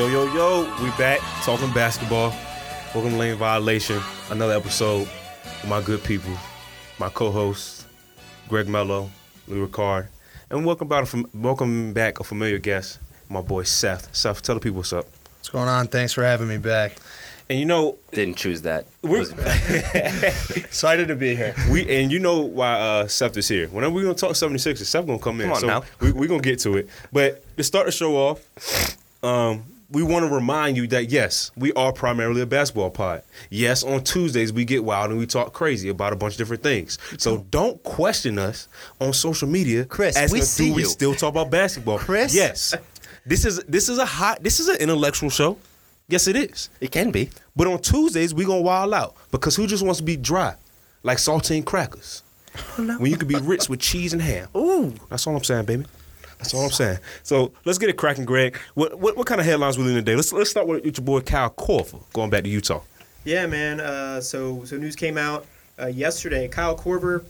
Yo, yo, yo, we back talking basketball. Welcome to Lane Violation, another episode with my good people, my co-hosts, Greg Mello, Lee Ricard, and welcome back, welcome back a familiar guest, my boy Seth. Seth, tell the people what's up. What's going on? Thanks for having me back. And you know, Didn't choose that. we're, Excited to be here. we and you know why uh, Seth is here. Whenever we're gonna talk 76ers, Seth gonna come in. Come on so now. we we gonna get to it. But to start the show off, um, we want to remind you that yes, we are primarily a basketball pod. Yes, on Tuesdays we get wild and we talk crazy about a bunch of different things. So don't question us on social media. Chris, asking we do we you. still talk about basketball? Chris? yes. This is this is a hot. This is an intellectual show. Yes, it is. It can be. But on Tuesdays, we gonna wild out because who just wants to be dry, like saltine crackers, oh, when you could be rich with cheese and ham. Ooh. That's all I'm saying, baby. That's all I'm saying. So let's get it cracking, Greg. What what, what kind of headlines we in today? Let's let's start with your boy Kyle Korver going back to Utah. Yeah, man. Uh, so so news came out uh, yesterday. Kyle Korver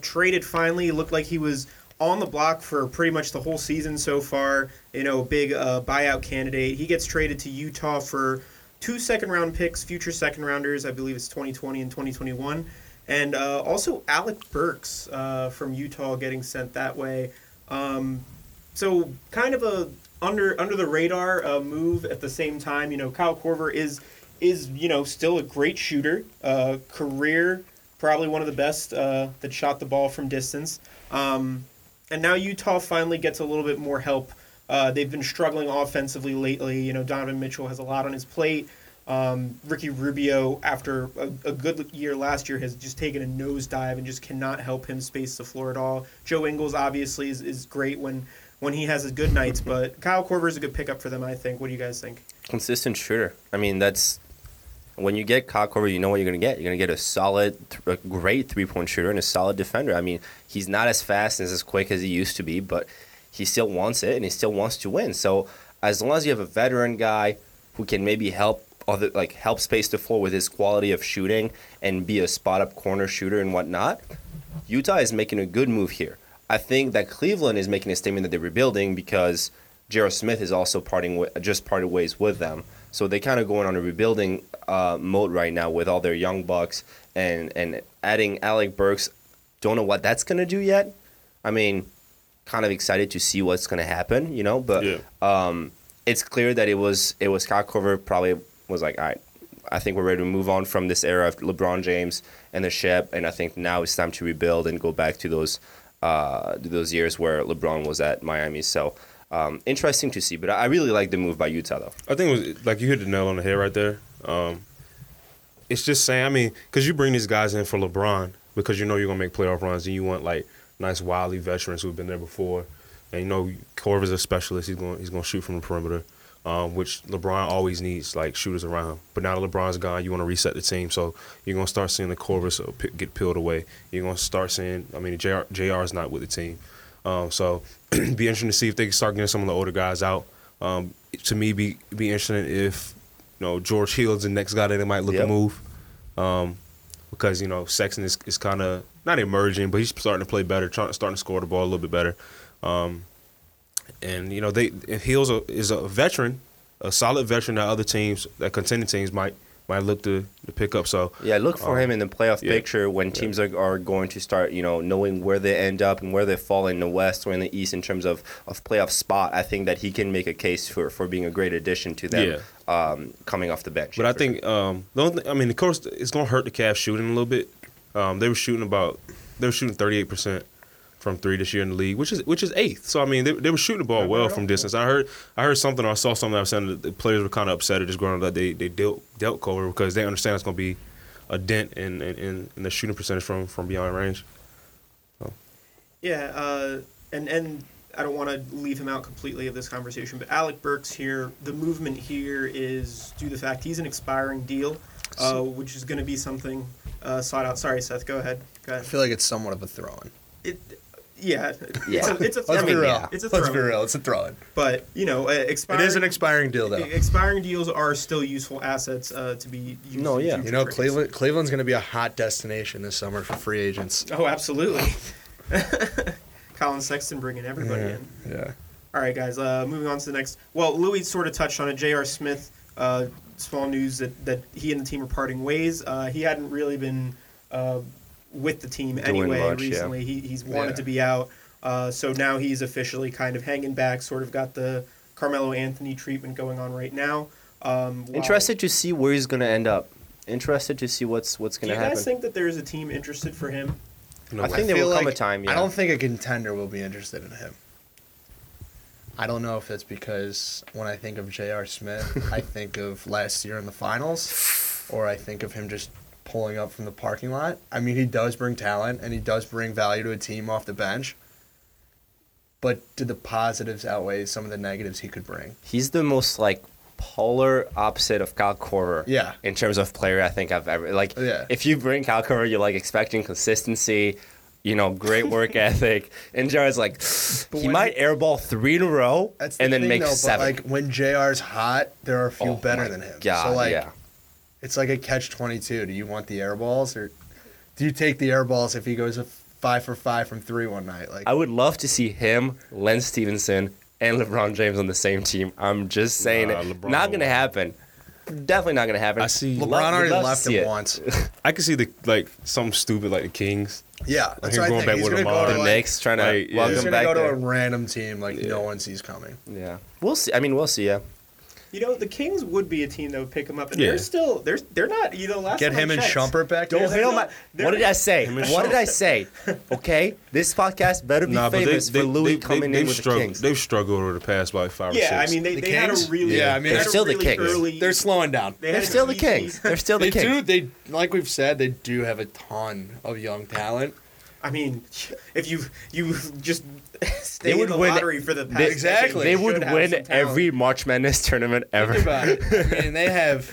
traded finally. Looked like he was on the block for pretty much the whole season so far. You know, big uh, buyout candidate. He gets traded to Utah for two second round picks, future second rounders. I believe it's 2020 and 2021. And uh, also Alec Burks uh, from Utah getting sent that way. Um, so kind of a under under the radar uh, move at the same time. You know, Kyle Korver is is you know still a great shooter, uh, career probably one of the best uh, that shot the ball from distance. Um, and now Utah finally gets a little bit more help. Uh, they've been struggling offensively lately. You know, Donovan Mitchell has a lot on his plate. Um, Ricky Rubio, after a, a good year last year, has just taken a nosedive and just cannot help him space the floor at all. Joe Ingles obviously is, is great when when he has his good nights, but Kyle Korver is a good pickup for them. I think. What do you guys think? Consistent shooter. I mean, that's when you get Kyle Korver, you know what you're gonna get. You're gonna get a solid, a great three point shooter and a solid defender. I mean, he's not as fast and as quick as he used to be, but he still wants it and he still wants to win. So as long as you have a veteran guy who can maybe help other like help space the floor with his quality of shooting and be a spot up corner shooter and whatnot, Utah is making a good move here. I think that Cleveland is making a statement that they're rebuilding because J.R. Smith is also parting wa- just parted ways with them. So they kind of going on a rebuilding uh, mode right now with all their young bucks and and adding Alec Burks. Don't know what that's gonna do yet. I mean, kind of excited to see what's gonna happen, you know. But Yeah. um, it's clear that it was it was Kyle Korver probably was like, all right, I think we're ready to move on from this era of LeBron James and the ship, and I think now it's time to rebuild and go back to those uh, those years where LeBron was at Miami. So um, interesting to see, but I really like the move by Utah though. I think it was like you hit the nail on the head right there. Um, it's just saying, I mean, because you bring these guys in for LeBron because you know you're gonna make playoff runs and you want like nice wily veterans who've been there before, and you know Korver's a specialist. He's going he's gonna shoot from the perimeter, um, which LeBron always needs like shooters around him. But now that LeBron's gone, you want to reset the team, so you're gonna start seeing the Korvers uh, get peeled away. You're gonna start seeing, I mean, Jr. Jr. is not with the team, um, so be interesting to see if they can start getting some of the older guys out. Um, to me, be be interesting if you know George Hill's the next guy that they might look to move, um, because you know Sexton is, is kind of not emerging, but he's starting to play better, trying to starting to score the ball a little bit better. Um, and you know they Hills is a veteran, a solid veteran that other teams, that contending teams might might look to, to pick up. So Yeah, look for Um, him in the playoff yeah. picture when teams are, are going to start, you know, knowing where they end up and where they fall in the West or in the East in terms of, of playoff spot. I think that he can make a case for, for being a great addition to them um, coming off the bench. But I think um, the only thing, I mean, of course, it's gonna hurt the Cavs shooting a little bit. Um, they were shooting about they were shooting thirty eight percent from three this year in the league, which is which is eighth. So I mean, they, they were shooting the ball well from distance. I heard I heard something or I saw something I was saying that the players were kind of upset at just growing that they they dealt dealt Korver because they understand it's gonna be a dent in in, in, in the shooting percentage from from beyond range. Yeah, uh, and and I don't want to leave him out completely of this conversation, but Alec Burks here, the movement here is due to the fact he's an expiring deal, uh, which is going to be something uh, sought out. Sorry, Seth, go ahead. Go I feel like it's somewhat of a throw-in. It, yeah, Yeah. It's a, it's a Let's throw. be real. yeah. It's a Let's be throw. real. It's a throw-in. But you know, uh, expiring. is an expiring deal, though. Expiring deals are still useful assets uh, to be used. No, yeah. You know, trades. Cleveland Cleveland's going to be a hot destination this summer for free agents. Oh, absolutely. Collin Sexton bringing everybody Yeah. in. Yeah. All right, guys. Uh, moving on to the next. Well, Louis sort of touched on it. J.R. Smith. Uh, small news that, that he and the team are parting ways. Uh, he hadn't really been uh, with the team Doing anyway much, yeah. recently. He, he's wanted Yeah. to be out. Uh, so now he's officially kind of hanging back. Sort of got the Carmelo Anthony treatment going on right now. Um, while- Interested to see where he's gonna end up. Interested to see what's what's gonna happen. Do you happen. guys think that there is a team interested for him? You know, I like- think there feel will come a time. Yeah. I don't think a contender will be interested in him. I don't know if it's because when I think of J.R. Smith, I think of last year in the finals, or I think of him just pulling up from the parking lot. I mean, he does bring talent and he does bring value to a team off the bench. But do the positives outweigh some of the negatives he could bring? He's the most like polar opposite of Kyle Korver. Yeah. In terms of player, I think I've ever like. Yeah. If you bring Kyle Korver, you're like expecting consistency, you know, great work ethic, and Jared's like, But he might airball three in a row the and then thing, make though, but, seven. like when JR's hot, there are a few Oh better than him. God, so like yeah. It's like a catch twenty two. Do you want the air balls or do you take the air balls if he goes a five for five from three one night? Like I would love to see him, Lance Stephenson, and LeBron James on the same team. I'm just saying Nah, it. Not gonna happen. Definitely not gonna happen. I see. LeBron Love- already left see him it. once. I can see the like something stupid like the Kings. Yeah, that's him what I going think. back He's with gonna Lamar. go The to like, Knicks trying to Like, yeah. welcome he's gonna back go to there. a random team like Yeah. no one sees coming. Yeah, we'll see. I mean, we'll see. Yeah, You know, the Kings would be a team that would pick him up, and Yeah. they're still they're they're not. You know, last Get time I him and checked- Shumpert back. don't hit on What did I say? What did I say? Okay, this podcast better be Nah, but they, famous they, for Louis they, coming they, in they've with the. Kings. They've struggled over the past like five or six. Yeah, I mean they, The they had a really Yeah, I mean, they they're had a still the really Kings. Early, They're slowing down. They they're still the easy- Kings. They're still the They Kings. do. They like we've said. They do have a ton of young talent. I mean, if you you just stay They in would the win- lottery for the past They, Exactly. They decade, you would win every March Madness tournament ever. Think about it. I mean, they have.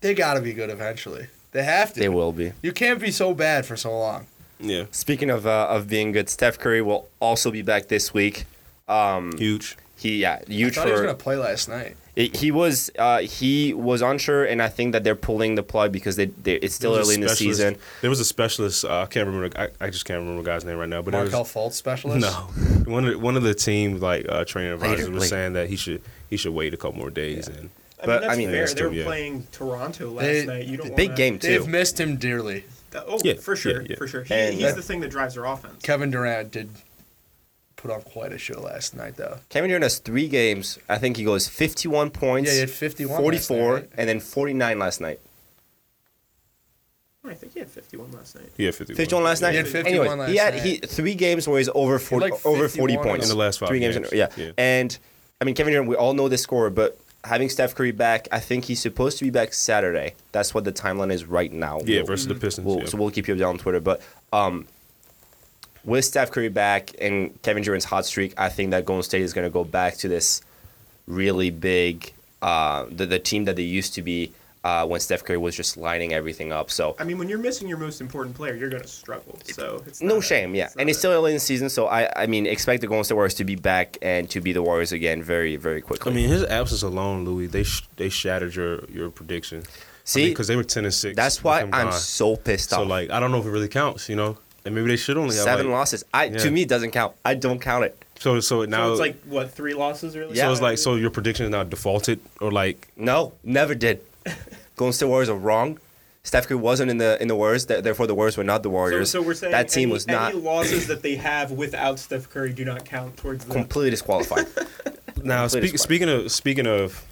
They got to be good eventually. They have to. They will be. You can't be so bad for so long. yeah, Speaking of uh, of being good, Steph Curry will also be back this week. Um, huge. he yeah, I huge thought he was gonna play last night. He he was uh, he was unsure, and I think that they're pulling the plug because they, they it's still There was a early in the season. There was a specialist. Uh, I can't remember. I, I just can't remember the guy's name right now. But there was, Markelle Fultz specialist. no, one of the, one of the team like uh, training advisors Later, was later. saying that he should he should wait a couple more days and I But, mean, that's I mean, fair. They were still- yeah. playing Toronto last They- night. You don't Big wanna- game too. They've missed him dearly. Oh, Yeah, for sure, yeah, yeah. for sure. He, he's that- the thing that drives their offense. Kevin Durant did put on quite a show last night, though. Kevin Durant has three games. I think he goes 51 points. Yeah, he had 51 last 44, night, right? and then 49 last night. I think he had 51 last night. yeah, 51. 51 last night. He had 51 anyway, last he had night. he three games where he's over 40, like over 40 points in the last five Three games. in- yeah. Yeah. and I mean Kevin Durant. We all know the score, but having Steph Curry back, I think he's supposed to be back Saturday. That's what the timeline is right now. Yeah, We'll- versus the Pistons. We'll, yeah. So we'll keep you updated on Twitter. But um, with Steph Curry back and Kevin Durant's hot streak, I think that Golden State is going to go back to this really big, uh, the, the team that they used to be uh, when Steph Curry was just lining everything up. So I mean, when you're missing your most important player, you're going to struggle. So it's no not a- shame, yeah. not and it's still early in the season, so I, I mean, expect the Golden State Warriors to be back and to be the Warriors again very, very quickly. I mean, his absence alone, Louis, they sh- they shattered your your prediction. See, because they were ten and six. that's why I'm gone. so pissed off. So off. like, I don't know if it really counts. You know, and maybe they should only have Seven like, losses. I Yeah. to me it doesn't count. I don't count it. So so now So it's like what three losses really? Yeah. so it's like so your prediction is now defaulted or like No, never did. Golden State Warriors are wrong. Steph Curry wasn't in the in the Warriors, th- therefore the Warriors were not the So, Warriors. so we're saying that team any, was not any losses that they have without Steph Curry do not count towards the. completely disqualified. now Complete speak, speaking of speaking of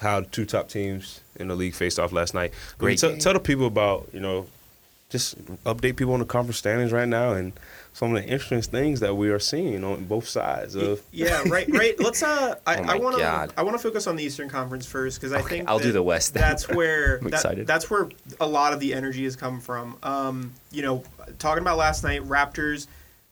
how two top teams in the league faced off last night. Great tell, tell the people about you know just update people on the conference standings right now and some of the interesting things that we are seeing on both sides of. Yeah, right, right. Let's. Uh, I, Oh want to. God. I want to focus on the Eastern Conference first because I Okay, think I'll do the West then. That's where. I'm that- excited. That's where a lot of the energy has come from. Um, you know, talking about last night, Raptors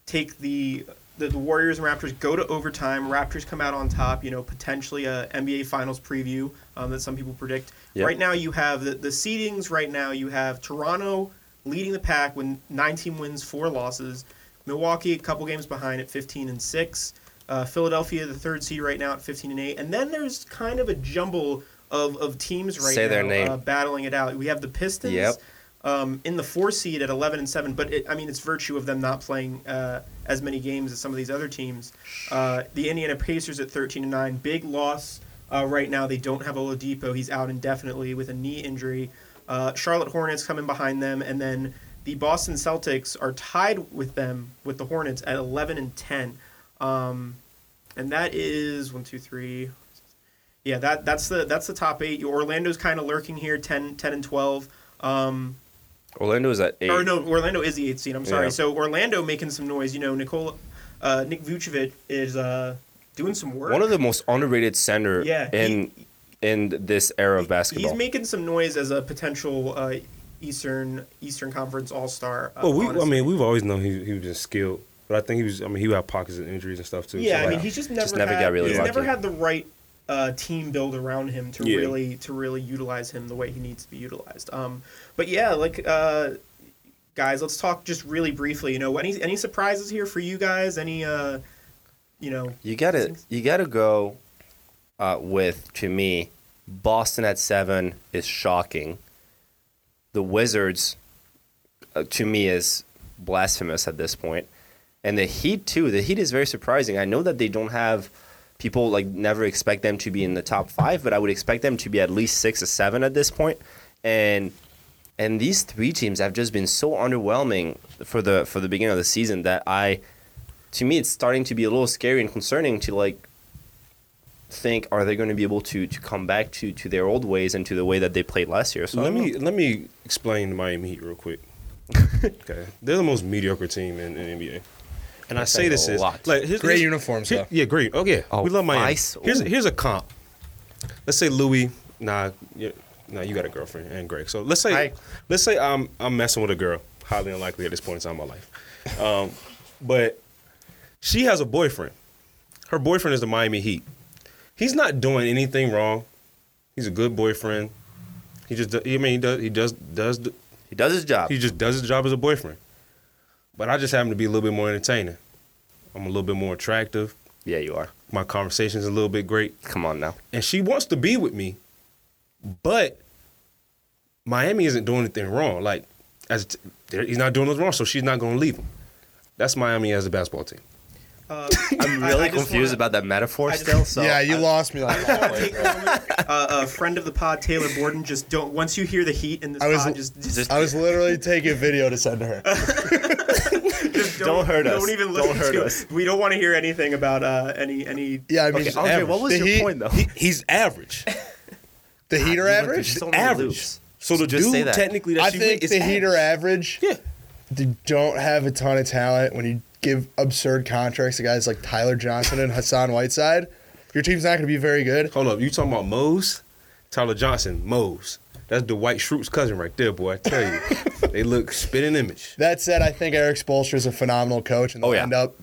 take the. The, the Warriors and Raptors go to overtime. Raptors come out on top. You know, potentially a NBA Finals preview um, that some people predict. Yep. Right now, you have the, the seedings. Right now, you have Toronto leading the pack with 19 wins, four losses. Milwaukee a couple games behind at 15 and six. Uh, Philadelphia, the third seed right now at 15 and eight. And then there's kind of a jumble of, of teams right Say now their name. Uh, battling it out. We have the Pistons. Yep. um, in the four seed at 11 and 7. But it, I mean, it's virtue of them not playing uh, as many games as some of these other teams. Uh, the Indiana Pacers at 13 and 9, big loss uh, right now. They don't have Oladipo. He's out indefinitely with a knee injury. Uh, Charlotte Hornets coming behind them, and then the Boston Celtics are tied with them with the Hornets at 11 and 10. Um, and that is one, two, three. Yeah, that that's the that's the top eight. Orlando's kind of lurking here, 10, 10 and 12. Um, Orlando is at eight. or no, Orlando is the eighth seed. I'm sorry. Yeah. So Orlando making some noise. You know, Nikola, uh, Nick Vucevic is uh, doing some work. One of the most underrated center Yeah, he- in in this era of basketball. He's making some noise as a potential uh, Eastern Eastern Conference All Star. Uh, Well, we, I mean, we've always known he, he was just skilled, but I think he was. I mean, he had pockets of injuries and stuff too. Yeah, so, I like, mean, he's just never, never had, got really he's lucky. never had the right uh, team build around him to Yeah. really to really utilize him the way he needs to be utilized. Um, but yeah, like uh, guys, let's talk just really briefly. You know, any any surprises here for you guys? Any uh, you know, You gotta you gotta go uh, with to me, Boston at seven is shocking. The Wizards, uh, to me, is blasphemous at this point, and the Heat too. The Heat is very surprising. I know that they don't have people like never expect them to be in the top five, but I would expect them to be at least six or seven at this point, and. And these three teams have just been so underwhelming for the for the beginning of the season that I to me it's starting to be a little scary and concerning to like think are they going to be able to to come back to to their old ways and to the way that they played last year so let me know. let me explain the Miami Heat real quick. okay, they're the most mediocre team in, in NBA, and I say this a is lot. like here's, Great here's- uniforms, here- yeah, great. Oh yeah, Oh, we love Miami. nice. Here's Ooh. here's a comp. Let's say Louis. Nah, yeah, nah, you got a girlfriend and Greg. So let's say Hi. let's say I'm I'm messing with a girl. Highly unlikely at this point in time in my life. Um, but she has a boyfriend. Her boyfriend is the Miami Heat. He's not doing anything wrong. He's a good boyfriend. He just, I mean, he does, he does, does, he does his job he just does his job as a boyfriend. But I just happen to be a little bit more entertaining. I'm a little bit more attractive. yeah you are My conversation's a little bit great, come on now and she wants to be with me. But Miami isn't doing anything wrong. Like, as t- he's not doing nothing wrong, so she's not going to leave him. That's Miami as a basketball team. Uh, i'm really I just confused wanna- about that metaphor just- still so yeah, you I- lost me. Like, I a moment. uh, a friend of the pod, Taylor Borden, just don't. Once you hear the heat in this I was- pod, just, just, just I was literally taking a video to send to her. don't, Don't hurt us. Don't even listen Don't hurt to us. it. We don't want to hear anything about uh, any any. Yeah, I mean, okay andre what was The your Heat- point though He, he's average. the Heat are You went through average. so average. loops. So the Just dude say that. technically that I think the is Heat average. Yeah. They don't have a ton of talent. When you give absurd contracts to guys like Tyler Johnson and Hassan Whiteside, your team's not going to be very good. Hold up, you talking about Mose? Tyler Johnson, Mose. That's Dwight Schrute's cousin right there, boy. I tell you, they look spitting image. That said, I think Erik Spoelstra is a phenomenal coach, and oh, they'll Oh, yeah. end up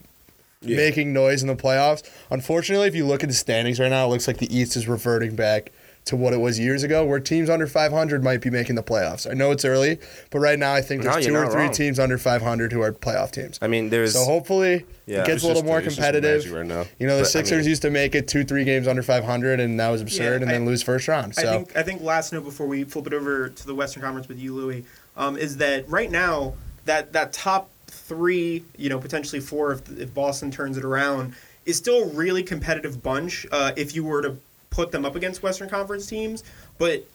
Yeah. making noise in the playoffs. Unfortunately, if you look at the standings right now, it looks like the East is reverting back to what it was years ago, where teams under 500 might be making the playoffs. I know it's early, but right now I think there's you're two or three wrong. teams under 500 who are playoff teams. i mean there's So hopefully Yeah. it gets It's a little just- more competitive. right now. You know, the But, I Sixers mean- used to make it two, three games under 500, and that was absurd, and I- then lose first round. So I think I think last note before we flip it over to the Western Conference with you, Louis, um, is that right now that that top three, you know, potentially four if, if Boston turns it around, is still a really competitive bunch. Uh, if you were to put them up against Western Conference teams, but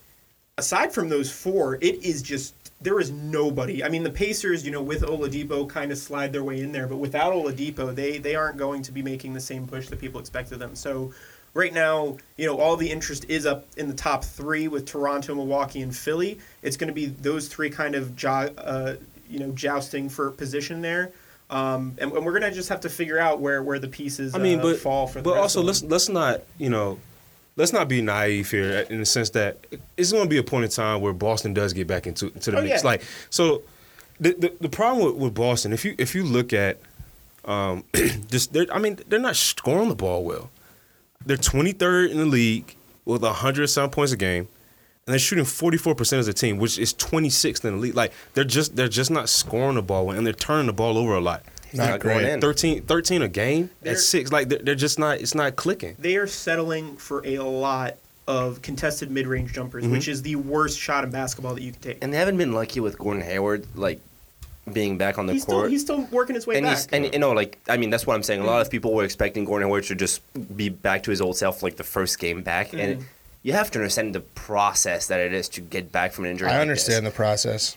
aside from those four, it is just there is nobody. I mean, the Pacers, you know, with Oladipo, kind of slide their way in there, but without Oladipo, they they aren't going to be making the same push that people expect of them. So. Right now, you know, all the interest is up in the top three with Toronto, Milwaukee, and Philly. It's going to be those three kind of, jo- uh, you know, jousting for position there, um, and, and we're going to just have to figure out where, where the pieces I mean, uh, but fall for. The but also let's let's not you know let's not be naive here in the sense that it's going to be a point in time where Boston does get back into into the Oh, mix. yeah. Like so, the, the the problem with, with Boston, if you if you look at um, just they're, I mean they're not scoring the ball well. They're 23rd in the league with 100 some points a game. And they're shooting 44% as a team, which is 26th in the league. Like they're just they're just not scoring the ball well, and they're turning the ball over a lot. Not, not going great. in. 13, 13 a game They're- at six. Like they're, they're just not. It's not clicking. they are settling for a lot of contested mid-range jumpers, Mm-hmm. which is the worst shot in basketball that you can take. And they haven't been lucky with Gordon Hayward, like being back on the he's still court. he's still working his way and back. he's and you know like I mean that's what I'm saying. A lot of people were expecting Gordon Hayward to just be back to his old self like the first game back, and you have to understand the process that it is to get back from an injury. I like understand this. the process.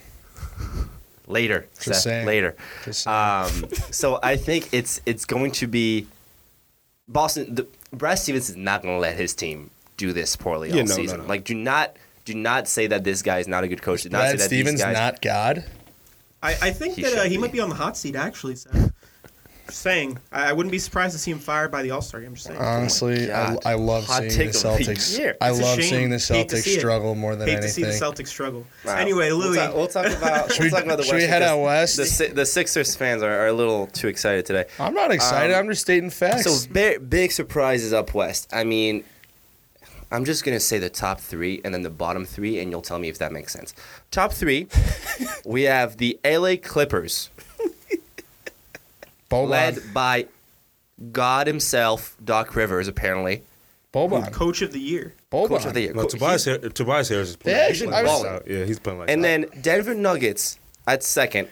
Later. Just Seth, saying. later. Just saying. Um, so I think it's it's going to be Boston. The, Brad Stevens is not going to let his team do this poorly Yeah, all no, no, season. no. Like, do not do not say that this guy is not a good coach. Do not say Brad that Stevens these guys. not God. I, I think He that uh, should he be. might be on the hot seat actually. Seth. Just saying, I, I wouldn't be surprised to see him fired by the All Star game. I'm just saying. Honestly, I, I love Hot seeing the take of the Celtics. year. I It's a love shame. seeing the Hate to Celtics see it. struggle more than Hate anything. to see the Celtics struggle. Wow. Anyway, We'll Louis. talk, we'll talk about. Should we'll we- talk about the should we West head because out west? The, Si- the Sixers fans are, are a little too excited today. I'm not excited. Um, I'm just stating facts. So big, big surprises up west. I mean, I'm just gonna say the top three and then the bottom three, and you'll tell me if that makes sense. Top three, we have the LA Clippers, Boban. led by God himself, Doc Rivers, apparently Boban. Coach of the year. Boban. coach of the year. No, Co- Tobias, he's- Har- Tobias Harris is playing. Yeah, he's playing I lights out. Yeah, he's playing like and then Denver Nuggets at second.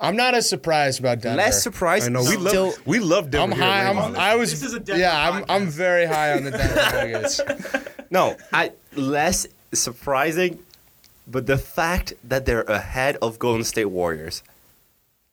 I'm not as surprised about Denver. Less surprised. I know we Still- love we love Denver. I'm here high. at I'm, Raymond. I was. This is a Denver yeah, I'm. I'm very high on the Denver Nuggets. No, I less surprising, but the fact that they're ahead of Golden State Warriors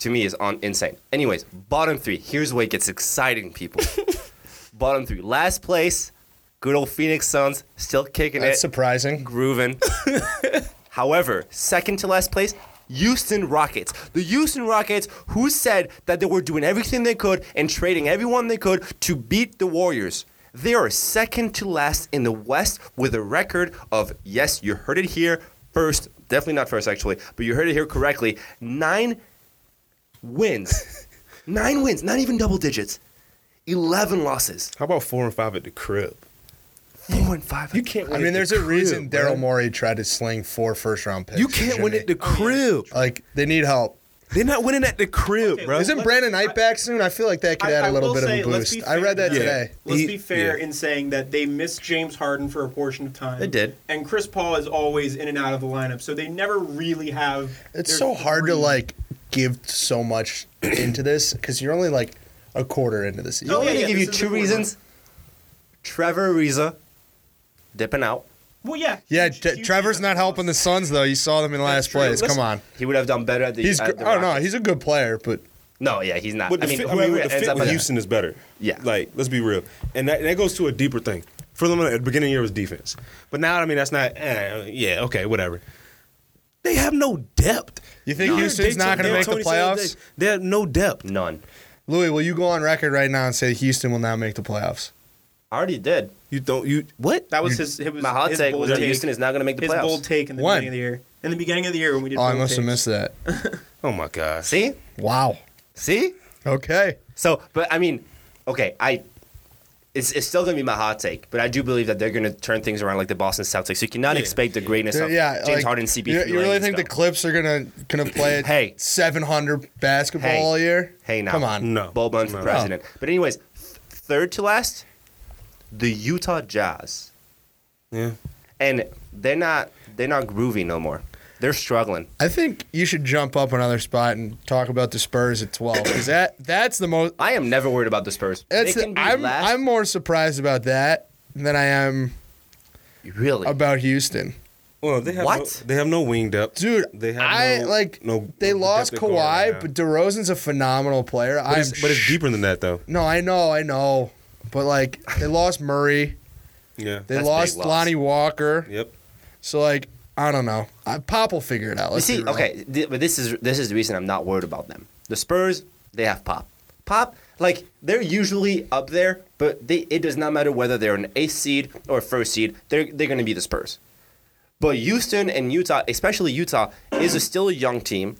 to me is on insane. Anyways, bottom three. Here's where it gets exciting, people. bottom three. Last place, good old Phoenix Suns, still kicking That's it, surprising. grooving. However, second to last place, Houston Rockets. The Houston Rockets, who said that they were doing everything they could and trading everyone they could to beat the Warriors. They are second to last in the West with a record of, yes, you heard it here first, definitely not first actually, but you heard it here correctly, nine wins. nine wins, not even double digits. 11 losses. How about four and five at the crib? Four and five. You can't. Win I at mean, the there's a crib, reason. Daryl Morey tried to sling four first round picks. You can't win Jimmy. at the oh, crib. Like they need help. They're not winning at the crib, Okay, bro. Isn't Brandon Knight back soon? I feel like that could I- add a little bit say, of a boost. be I read that fair. today. Let's He- be fair yeah. in saying that they missed James Harden for a portion of time. They did. And Chris Paul is always in and out of the lineup, so they never really have. It's their so hard to like give so much into this because you're only like a quarter into the season. Oh, I'm yeah, going to yeah, give you two reasons. Trevor Ariza dipping out. Well, yeah. Yeah, huge- T- huge Trevor's defensive not helping the loss. Suns though. You saw them in the last true. place. Listen- Come on, He would have done better at the. he's. at Good. the Oh no, he's a good player, but no, yeah, he's not. But I the mean, fit, I mean, whoever the fit up with at- Houston is better. Yeah. Like, let's be real. And that, that goes to a deeper thing. For them, at the beginning of the year was defense. But now, I mean, that's not, eh, yeah, okay, whatever. They have no depth. you think No. Houston's They- not going they- to make the playoffs? They, they have no depth. none. Louis, will you go on record right now and say Houston will not make the playoffs? I already did. You don't, you, what? That was his. It was My hot his take bold was that take. Houston is not going to make the his playoffs. bold take in the When? beginning of the year. In the beginning of the year when we did. Oh, I bold must have takes. missed that. Oh, my gosh. See, Wow. see. Okay. So, but I mean, okay, I. It's, it's still going to be my hot take, but I do believe that they're going to turn things around like the Boston Celtics. So you cannot Yeah. expect the greatness of yeah, James like, Harden, CP3. You, you really think the Clips are gonna gonna play Hey. 700 basketball Hey. all year? Hey, now. come on. No. Boban for No. president. Oh. But anyways, th- third to last, the Utah Jazz, Yeah. and they're not they're not groovy no more. They're struggling. I think you should jump up another spot and talk about the Spurs at 12 because that that's the most. I am never worried about the Spurs. That's they the, can be I'm last. I'm more surprised about that than I am really. about Houston. Well, they have What? No, they have no wing depth. Dude, They have I no, like no. they no lost depth Kawhi, right but DeRozan's a phenomenal player. But, I'm it's, but it's deeper than that, though. No, I know, I know, but like they lost Murray, Yeah. they That's lost big loss. Lonnie Walker, Yep. so like I don't know. I, Pop will figure it out. You Let's see, okay, th- but this is this is the reason I'm not worried about them. The Spurs, they have pop. Pop, like they're usually up there, but they it does not matter whether they're an eighth seed or a first seed. They're they're going to be the Spurs. But Houston and Utah, especially Utah, is a still a young team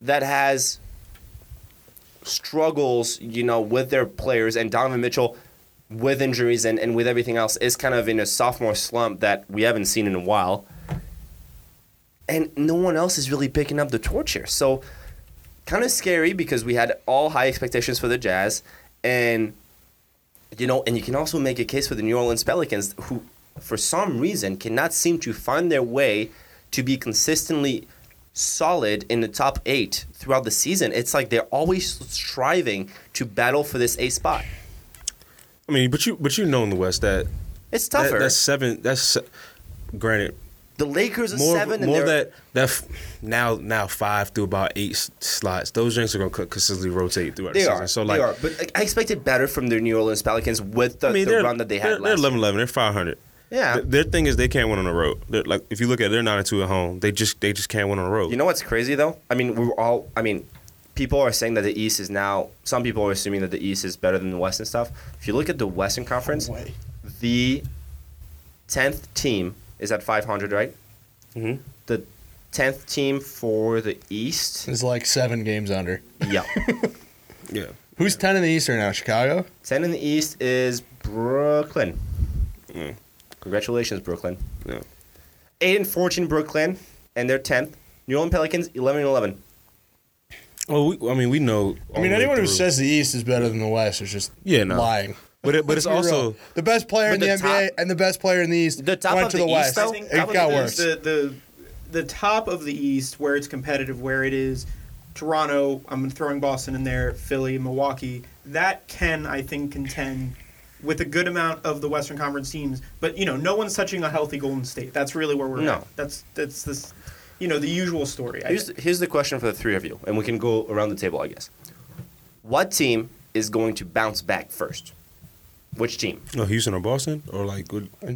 that has struggles, you know, with their players and Donovan Mitchell with injuries and, and with everything else is kind of in a sophomore slump that we haven't seen in a while and no one else is really picking up the torch here. So, kind of scary because we had all high expectations for the Jazz, and you know, and you can also make a case for the New Orleans Pelicans, who for some reason, cannot seem to find their way to be consistently solid in the top eight throughout the season. It's like they're always striving to battle for this A spot. I mean, but you but you know in the West that, It's that tougher. that's seven. That's granted the Lakers are more seven, and more they're- that that f- now now five through about eight s- slots. Those drinks are gonna consistently rotate throughout they the are. season. So like, they are. But like, I expected better from the New Orleans Pelicans with the, I mean, the run that they they're, had they're last 11 year. 11. They're 500. Yeah. Th- Their thing is they can't win on the road. They're, like if you look at it, they're nine and two at home. They just they just can't win on the road. You know what's crazy though? I mean, we're all. I mean, people are saying that the East is now. Some people are assuming that the East is better than the West and stuff. If you look at the Western Conference, Way. the tenth team is at 500, right? Mhm. The tenth team for the East, is like seven games under. yeah. yeah. Who's ten in the East right now? Chicago. Ten in the East is Brooklyn. Mm. Congratulations, Brooklyn. Yeah. Eight and fourteen, Brooklyn, and they're tenth. New Orleans Pelicans, eleven and eleven. Well, we, I mean, we know. I mean, the way anyone who says the East is better than the West is just Yeah, no. lying. But it, but it's also real. the best player in But the, the NBA top- and the best player in the East The top went of to the the, East, West. though? It got the, worse. The, the the top of the East, where it's competitive, where it is Toronto. I'm throwing Boston in there, Philly, Milwaukee. That can, I think, contend with a good amount of the Western Conference teams. But you know, no one's touching a healthy Golden State. That's really where we're No. at. That's that's this, you know, the usual story. Here's here's the question for the three of you, and we can go around the table, I guess. What team is going to bounce back first? Which team? no Houston or Boston or like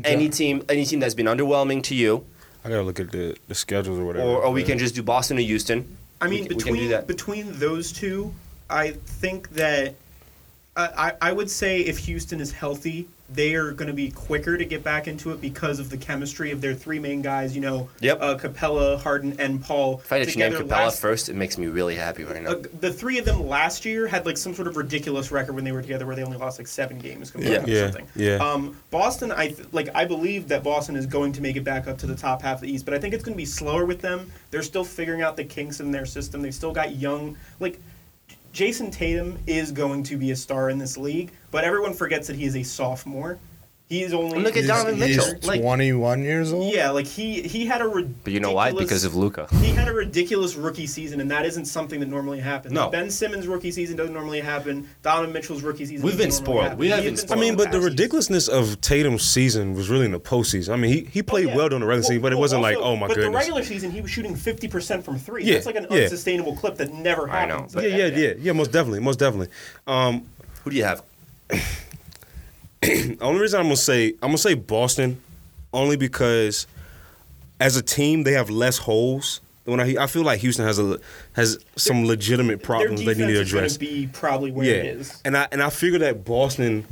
Any team? Any team that's been underwhelming to you, I gotta look at the, the schedules or whatever. or, or we can just do Boston or Houston? I We mean, we can do between that. between those two, I think that I, I I would say if Houston is healthy, they are going to be quicker to get back into it because of the chemistry of their three main guys. You know, Yep. uh, Capela, Harden, and Paul. If I had to name together Capela last- first, it makes me really happy right now. Uh, the three of them last year had like some sort of ridiculous record when they were together, where they only lost like seven games compared to Yeah. something. Yeah. Um, Boston, I th- like. I believe that Boston is going to make it back up to the top half of the East, but I think it's going to be slower with them. They're still figuring out the kinks in their system. They've still got young, like. Jayson Tatum is going to be a star in this league, but everyone forgets that he is a sophomore. He is only. Look at Donovan he's Mitchell, like- 21 years old. Yeah, like he he had a ridiculous. but you know why? Because of Luka. He had a ridiculous rookie season, and that isn't something that normally happens. No. Ben Simmons' rookie season doesn't normally happen. Donovan Mitchell's rookie season. We've been spoiled. happen. We have has been been I mean, but the ridiculousness of Tatum's season was really in the postseason. I mean, he, he played yeah. well during the regular season, but it wasn't like, oh my but goodness. the regular season, he was shooting fifty percent from three. Yeah, That's like an yeah. unsustainable clip that never I know, happens. but- yeah, yeah, yeah, yeah. Most definitely, most definitely. Um, Who do you have? the only reason I'm gonna say I'm gonna say Boston, only because as a team they have less holes. When I I feel like Houston has a has some legitimate problems they need to defense is gonna address. Be probably where yeah, it is. and I and I figure that Boston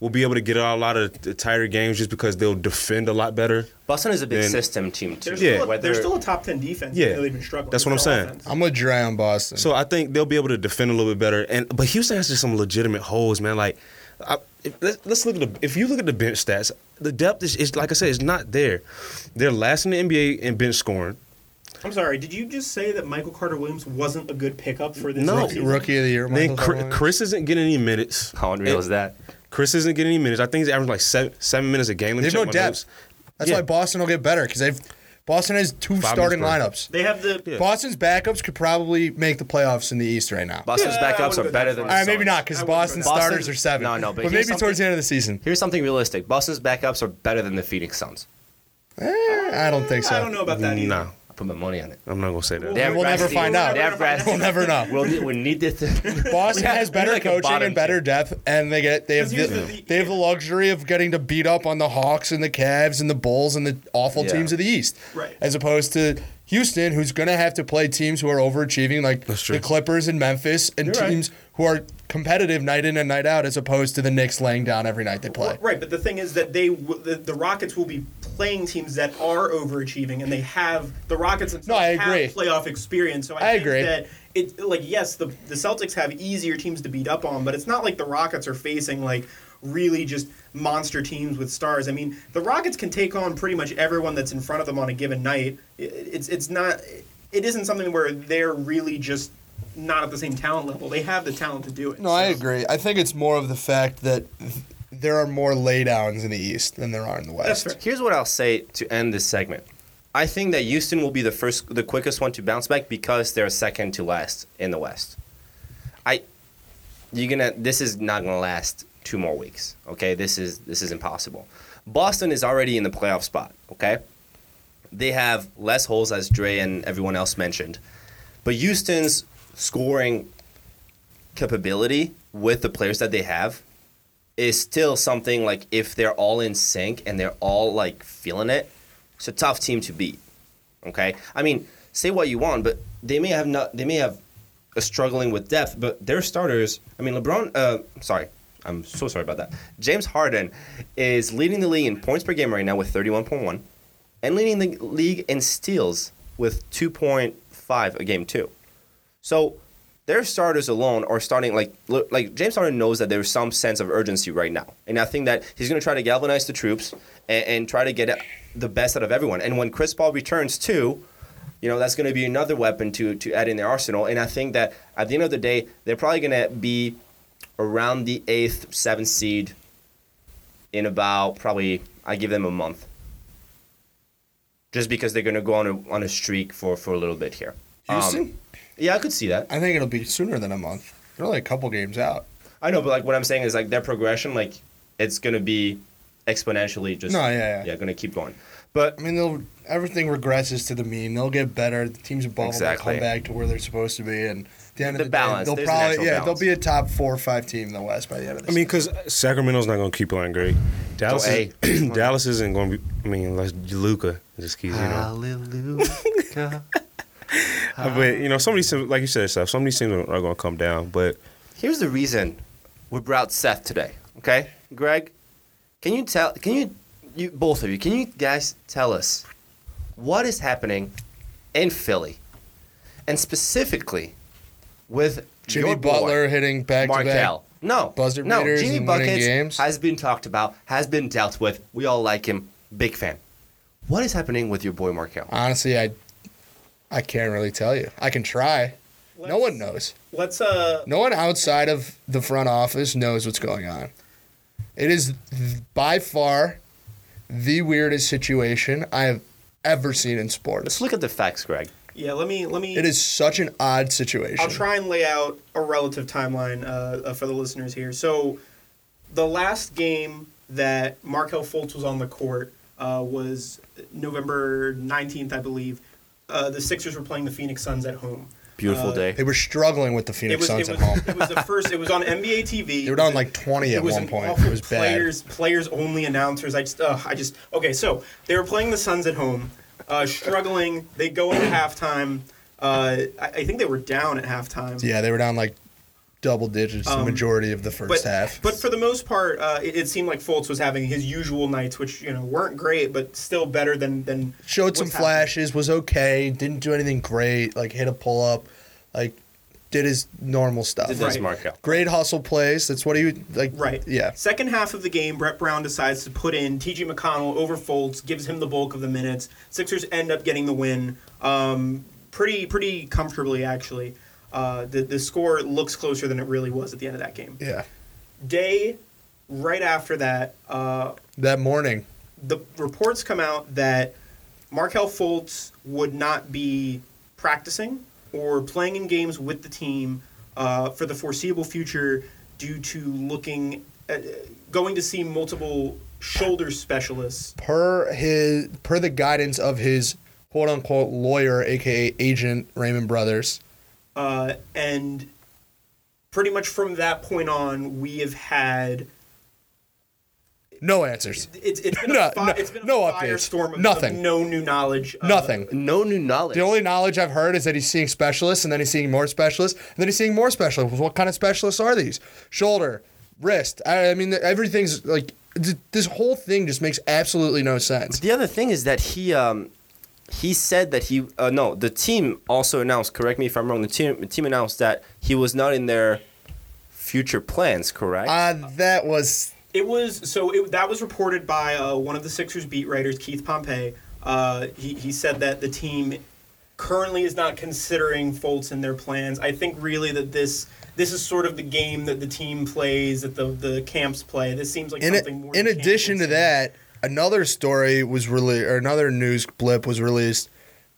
will be able to get out a lot of the tighter games just because they'll defend a lot better. Boston is a big Then- system team too. They're, Yeah. still, a, they're still a top ten defense. Yeah. they've been struggling. That's what I'm saying. offense. I'm with Dre on Boston. So I think they'll be able to defend a little bit better. And but Houston has just some legitimate holes, man. Like, I, if, let's, let's look at the if you look at the bench stats, the depth is, is like I said, it's not there. They're last in the NBA in bench scoring. I'm sorry. Did you just say that Michael Carter Williams wasn't a good pickup for this? No. rookie, season? rookie of the year. Then Michael Chris, Jordan. Chris isn't getting any minutes. How unreal is that? Chris isn't getting any minutes. I think he's averaging like seven, seven minutes a game. Let me They no depth. notes. That's Yeah. why Boston will get better because they've Boston has two Five starting minutes lineups. They have the. Yeah. Boston's backups could probably make the playoffs in the East right now. Boston's Yeah, backups are better than All the right, maybe not because I wouldn't Boston's go that starters are seven. No, no, but but maybe towards the end of the season. Here's something realistic. Boston's backups are better than the Phoenix Suns. Eh, I don't think so. I don't know about that either. No, I put my money on it. I'm not gonna say that. They have We'll never Grassi- find out. They have Grassi- We'll never know. We'll need, we need this. Boston has better like coaching and better depth, and they get they have Because the, here's the- they have the luxury of getting to beat up on the Hawks and the Cavs and the Bulls and the awful Yeah. teams of the East, Right. As opposed to Houston, who's going to have to play teams who are overachieving, like the Clippers and Memphis, and You're right. teams who are competitive night in and night out, as opposed to the Knicks laying down every night they play. Right, but the thing is that they the, the Rockets will be playing teams that are overachieving, and they have the Rockets themselves No, I have agree. playoff experience. So I, I think agree. that it like yes, the the Celtics have easier teams to beat up on, but it's not like the Rockets are facing like really just monster teams with stars. I mean, the Rockets can take on pretty much everyone that's in front of them on a given night. It's it's not it isn't something where they're really just not at the same talent level. They have the talent to do it. No, I agree. I think it's more of the fact that there are more laydowns in the East than there are in the West. Here's what I'll say to end this segment. I think that Houston will be the first, the quickest one to bounce back because they're second to last in the West. I, you're gonna. This is not gonna last two more weeks. Okay, this is this is impossible. Boston is already in the playoff spot. Okay, they have less holes as Dre and everyone else mentioned, but Houston's scoring capability with the players that they have is still something like if they're all in sync and they're all like feeling it, it's a tough team to beat. Okay, I mean, say what you want, but they may have not. They may have a struggling with depth, but their starters. I mean, LeBron. Uh, sorry, I'm so sorry about that. James Harden is leading the league in points per game right now with 31.1, and leading the league in steals with 2.5 a game too. So their starters alone are starting like like James Harden knows that there's some sense of urgency right now, and I think that he's going to try to galvanize the troops and, and try to get the best out of everyone. And when Chris Paul returns too, you know that's going to be another weapon to to add in their arsenal. And I think that at the end of the day, they're probably going to be around the eighth, seventh seed in about probably I give them a month, just because they're going to go on a on a streak for for a little bit here. Um, Houston? Yeah, I could see that. I think it'll be sooner than a month. They're only a couple games out. I know, but like what I'm saying is like their progression, like it's gonna be exponentially just No, yeah, yeah. yeah, gonna keep going. But I mean, they'll everything regresses to the mean. They'll get better. The teams above Exactly. will come back to where they're supposed to be, and at the end The of the balance. day, they'll There's probably yeah, balance. they'll be a top four or five team in the West by the end of the. I mean, because Sacramento's not going to keep playing great. Dallas, oh, hey. is, Dallas isn't going to be. I mean, unless Luka just keeps, you know. hallelujah. Uh, but you know, some of these, teams- like you said, stuff. Some of these things are going to come down. But Here's the reason we brought Seth today. Okay, Greg, can you tell? Can you, you both of you, can you guys tell us what is happening in Philly, and specifically with Jimmy your boy, Butler hitting back to back. No, buzzer no. beaters Jimmy and Buckets games. has been talked about, has been dealt with. We all like him. Big fan. What is happening with your boy Markelle? Honestly, I I can't really tell you. I can try. no Let's- one knows. Let's uh No one outside of the front office knows what's going on. It is by far the weirdest situation I have ever seen in sports. Let's look at the facts, Greg. yeah, let me let me It is such an odd situation. I'll try and lay out a relative timeline uh, uh, for the listeners here. So, the last game that Markelle Fultz was on the court uh, was November 19th, I believe. Uh, the Sixers were playing the Phoenix Suns at home. Beautiful Uh, day. They were struggling with the Phoenix was, Suns it, at was, home. it was the first. It was on NBA TV. They were down like 20 at one point. It was bad. players, players only announcers. I just, uh, I just. Okay, so they were playing the Suns at home, uh, struggling. They go into halftime. Uh, I, I think they were down at halftime. Yeah, they were down like double digits the Um, majority of the first but, half. But for the most part, uh, it, it seemed like Fultz was having his usual nights, which you know weren't great, but still better than than Showed some what's happening. flashes, was okay, didn't do anything great, like hit a pull up, like did his normal stuff. Did Right. this Markelle? Great hustle plays. That's what he would like. Right. Yeah. Second half of the game, Brett Brown decides to put in T.J. McConnell over Fultz, gives him the bulk of the minutes. Sixers end up getting the win, um, pretty pretty comfortably actually. Uh, the the score looks closer than it really was at the end of that game. Yeah. Day right after that, uh, That morning. the reports come out that Markelle Fultz would not be practicing or playing in games with the team uh, for the foreseeable future due to looking at, going to see multiple shoulder specialists. Per his per the guidance of his quote unquote lawyer, aka agent Raymond Brothers. Uh, and pretty much from that point on, we have had No answers. it's, it's been No, a, fi- no, it's been a no updates. firestorm of, Nothing. of no new knowledge. Uh, Nothing. No new knowledge. The only knowledge I've heard is that he's seeing specialists, and then he's seeing more specialists, and then he's seeing more specialists. What kind of specialists are these? Shoulder, wrist. I, I mean, everything's like th- this whole thing just makes absolutely no sense. The other thing is that he um, he said that he uh, no the team also announced. Correct me if I'm wrong. The team the team announced that he was not in their future plans. Correct. Uh, that was It was so it, that was reported by uh, one of the Sixers beat writers, Keith Pompey. Uh, he he said that the team currently is not considering Fultz in their plans. I think really that this this is sort of the game that the team plays, that the the camps play. This seems like in, something more. in addition to that, another story was really or another news blip was released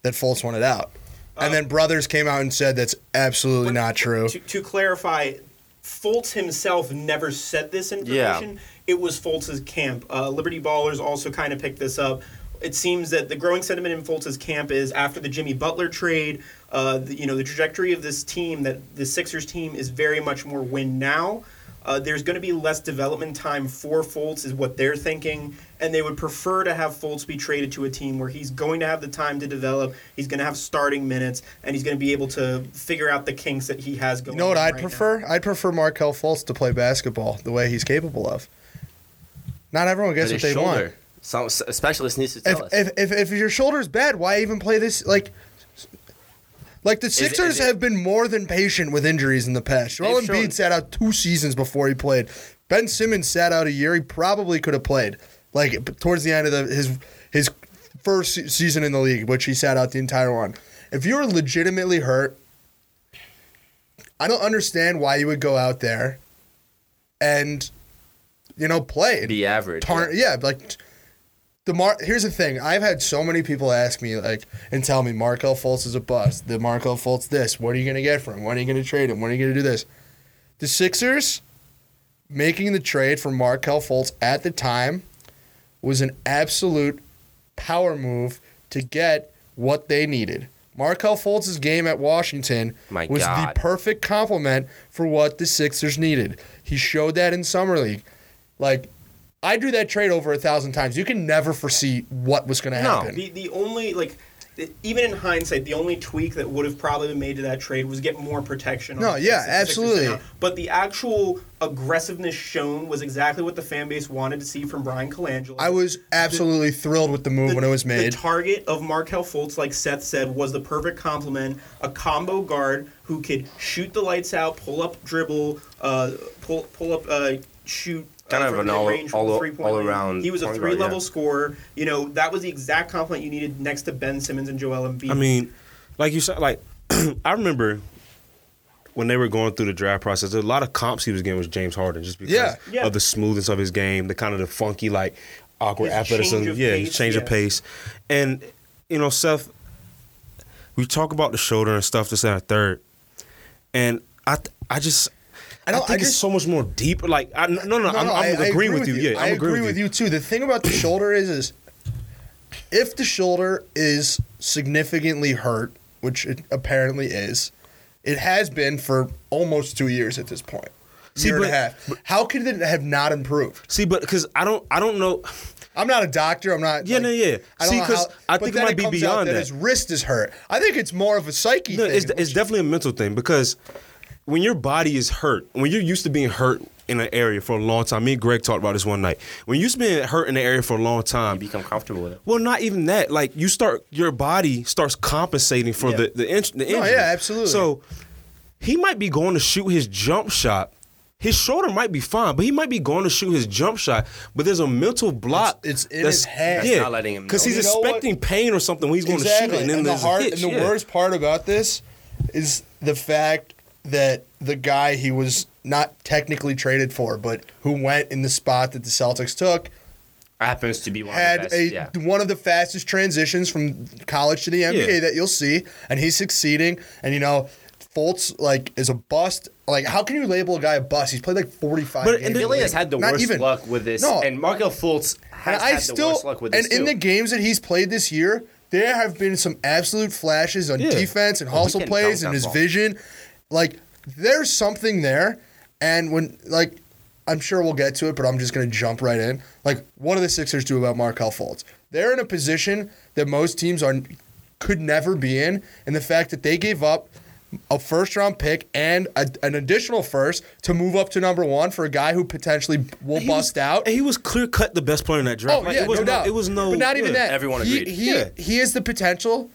that Fultz wanted out, and then Brothers came out and said that's absolutely But not true. To, to clarify, Fultz himself never said this information. It was Fultz's camp. Uh, Liberty Ballers also kind of picked this up. It seems that the growing sentiment in Fultz's camp is after the Jimmy Butler trade, uh, the, you know, the trajectory of this team, that the Sixers team is very much more win now. Uh, there's going to be less development time for Fultz, is what they're thinking, and they would prefer to have Fultz be traded to a team where he's going to have the time to develop, he's going to have starting minutes, and he's going to be able to figure out the kinks that he has You going. know what I'd right prefer? now. I'd prefer Markelle Fultz to play basketball the way he's capable of. Not everyone gets what his they want. Some a specialist needs to tell If, us. if, if, if your shoulder's bad, why even play this? Like, like the Sixers is it- have been more than patient with injuries in the past. Joel Embiid shown- sat out two seasons before he played. Ben Simmons sat out a year. He probably could have played. Like towards the end of the, his his first season in the league, which he sat out the entire one. If you're legitimately hurt, I don't understand why you would go out there and you know play. Be average. Tar- yeah, like the Mar. Here's the thing: I've had so many people ask me like and tell me Markelle Fultz is a bust. The Markelle Fultz this. What are you gonna get from him? When are you gonna trade him? When are you gonna do this? The Sixers making the trade for Markelle Fultz at the time was an absolute power move to get what they needed. Markelle Fultz's game at Washington My was God. the perfect complement for what the Sixers needed. He showed that in summer league. Like, I do that trade over a thousand times. You can never foresee what was going to happen. No. happen. The the only like. Even in hindsight, the only tweak that would have probably been made to that trade was get more protection. on No, the yeah, absolutely. But the actual aggressiveness shown was exactly what the fan base wanted to see from Bryan Colangelo. I was absolutely thrilled with the move the, when it was made. The target of Markelle Fultz, like Seth said, was the perfect complement. A combo guard who could shoot the lights out, pull up, dribble, uh, pull pull up, uh, shoot. Kind of an all- mid-range from all- three-point all land. around He was a point guard, three-level yeah. scorer. You know that was the exact compliment you needed next to Ben Simmons and Joel Embiid. I mean, like you said, like I remember when they were going through the draft process, a lot of comps he was getting was James Harden, just because Yeah. Yeah. of the smoothness of his game, the kind of the funky, like awkward His athleticism, change of yeah, pace, change yes. of pace, and you know, Seth, we talk about the shoulder and stuff this and that third, and I, th- I just. I, I don't- think I it's so much more deep. Like, I, no, no, no, I'm, I'm I- I agreeing agree with you. Yeah, I I'm agree agreeing with you too. The thing about the shoulder is, is if the shoulder is significantly hurt, which it apparently is, it has been for almost two years at this point. See, year but- and a half. How could it have not improved? See, but because I don't, I don't know. I'm not a doctor. I'm not. Yeah, no, yeah. I See, because I think it might be comes beyond that. that. His wrist is hurt. I think it's more of a psyche No, thing. it's, it's definitely a mental thing because when your body is hurt, when you're used to being hurt in an area for a long time, me and Greg talked about this one night. When you're used to being hurt in an area for a long time, you become comfortable with it. well, not even that. Like you start, your body starts compensating for Yeah. the the, in, the oh, injury. yeah, absolutely. So he might be going to shoot his jump shot. His shoulder might be fine, but he might be going to shoot his jump shot. But there's a mental block. It's- it's in his head. That's Yeah, not letting him because he's You know what? expecting pain or something when he's going to shoot it, and then and the there's a hitch, and the yeah. worst part about this is the fact that the guy he was not technically traded for, but who went in the spot that the Celtics took, Happens to be one had of the a. Yeah. one of the fastest transitions from college to the NBA Yeah. that you'll see, and he's succeeding. And you know, Fultz like is a bust. Like, how can you label a guy a bust? He's played like forty five. But- and Billy has had the Not worst even- luck with this, No. and Markelle Fultz has I had still, the worst luck with this. and this in the games that he's played this year, there have been some absolute flashes on Yeah. defense and hustle can plays and his ball. vision. Like there's something there, and when like I'm sure we'll get to it, but I'm just gonna jump right in. Like, what do the Sixers do about Markelle Fultz? They're in a position that most teams are could never be in, and the fact that they gave up a first round pick and a, an additional first to move up to number one for a guy who potentially will He bust was, out. and he was clear cut the best player in that draft. Oh Like, yeah, it was no, doubt. It was no. but not even yeah. that. Everyone he, agreed. He Yeah. he has the potential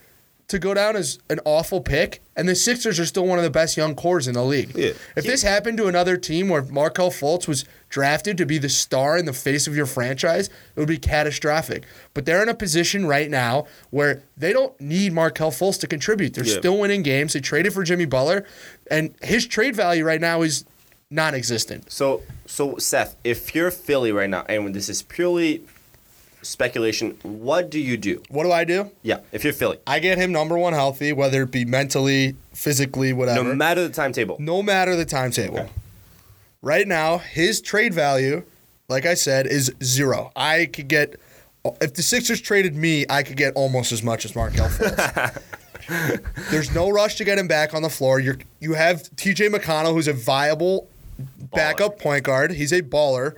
to go down as an awful pick, and the Sixers are still one of the best young cores in the league. Yeah. If this happened to another team where Markelle Fultz was drafted to be the star in the face of your franchise, it would be catastrophic. But they're in a position right now where they don't need Markelle Fultz to contribute. They're Yeah. still winning games. They traded for Jimmy Butler, and his trade value right now is non-existent. So, so Seth, if you're Philly right now, and this is purely speculation, what do you do? What do I do? Yeah, if you're Philly, I get him number one healthy, whether it be mentally, physically, whatever. no matter the timetable. no matter the timetable. Okay. Right now, his trade value, like I said, is zero. I could get, if the Sixers traded me, I could get almost as much as Markelle Fultz. There's no rush to get him back on the floor. You you have T.J. McConnell, who's a viable backup point guard. He's a baller.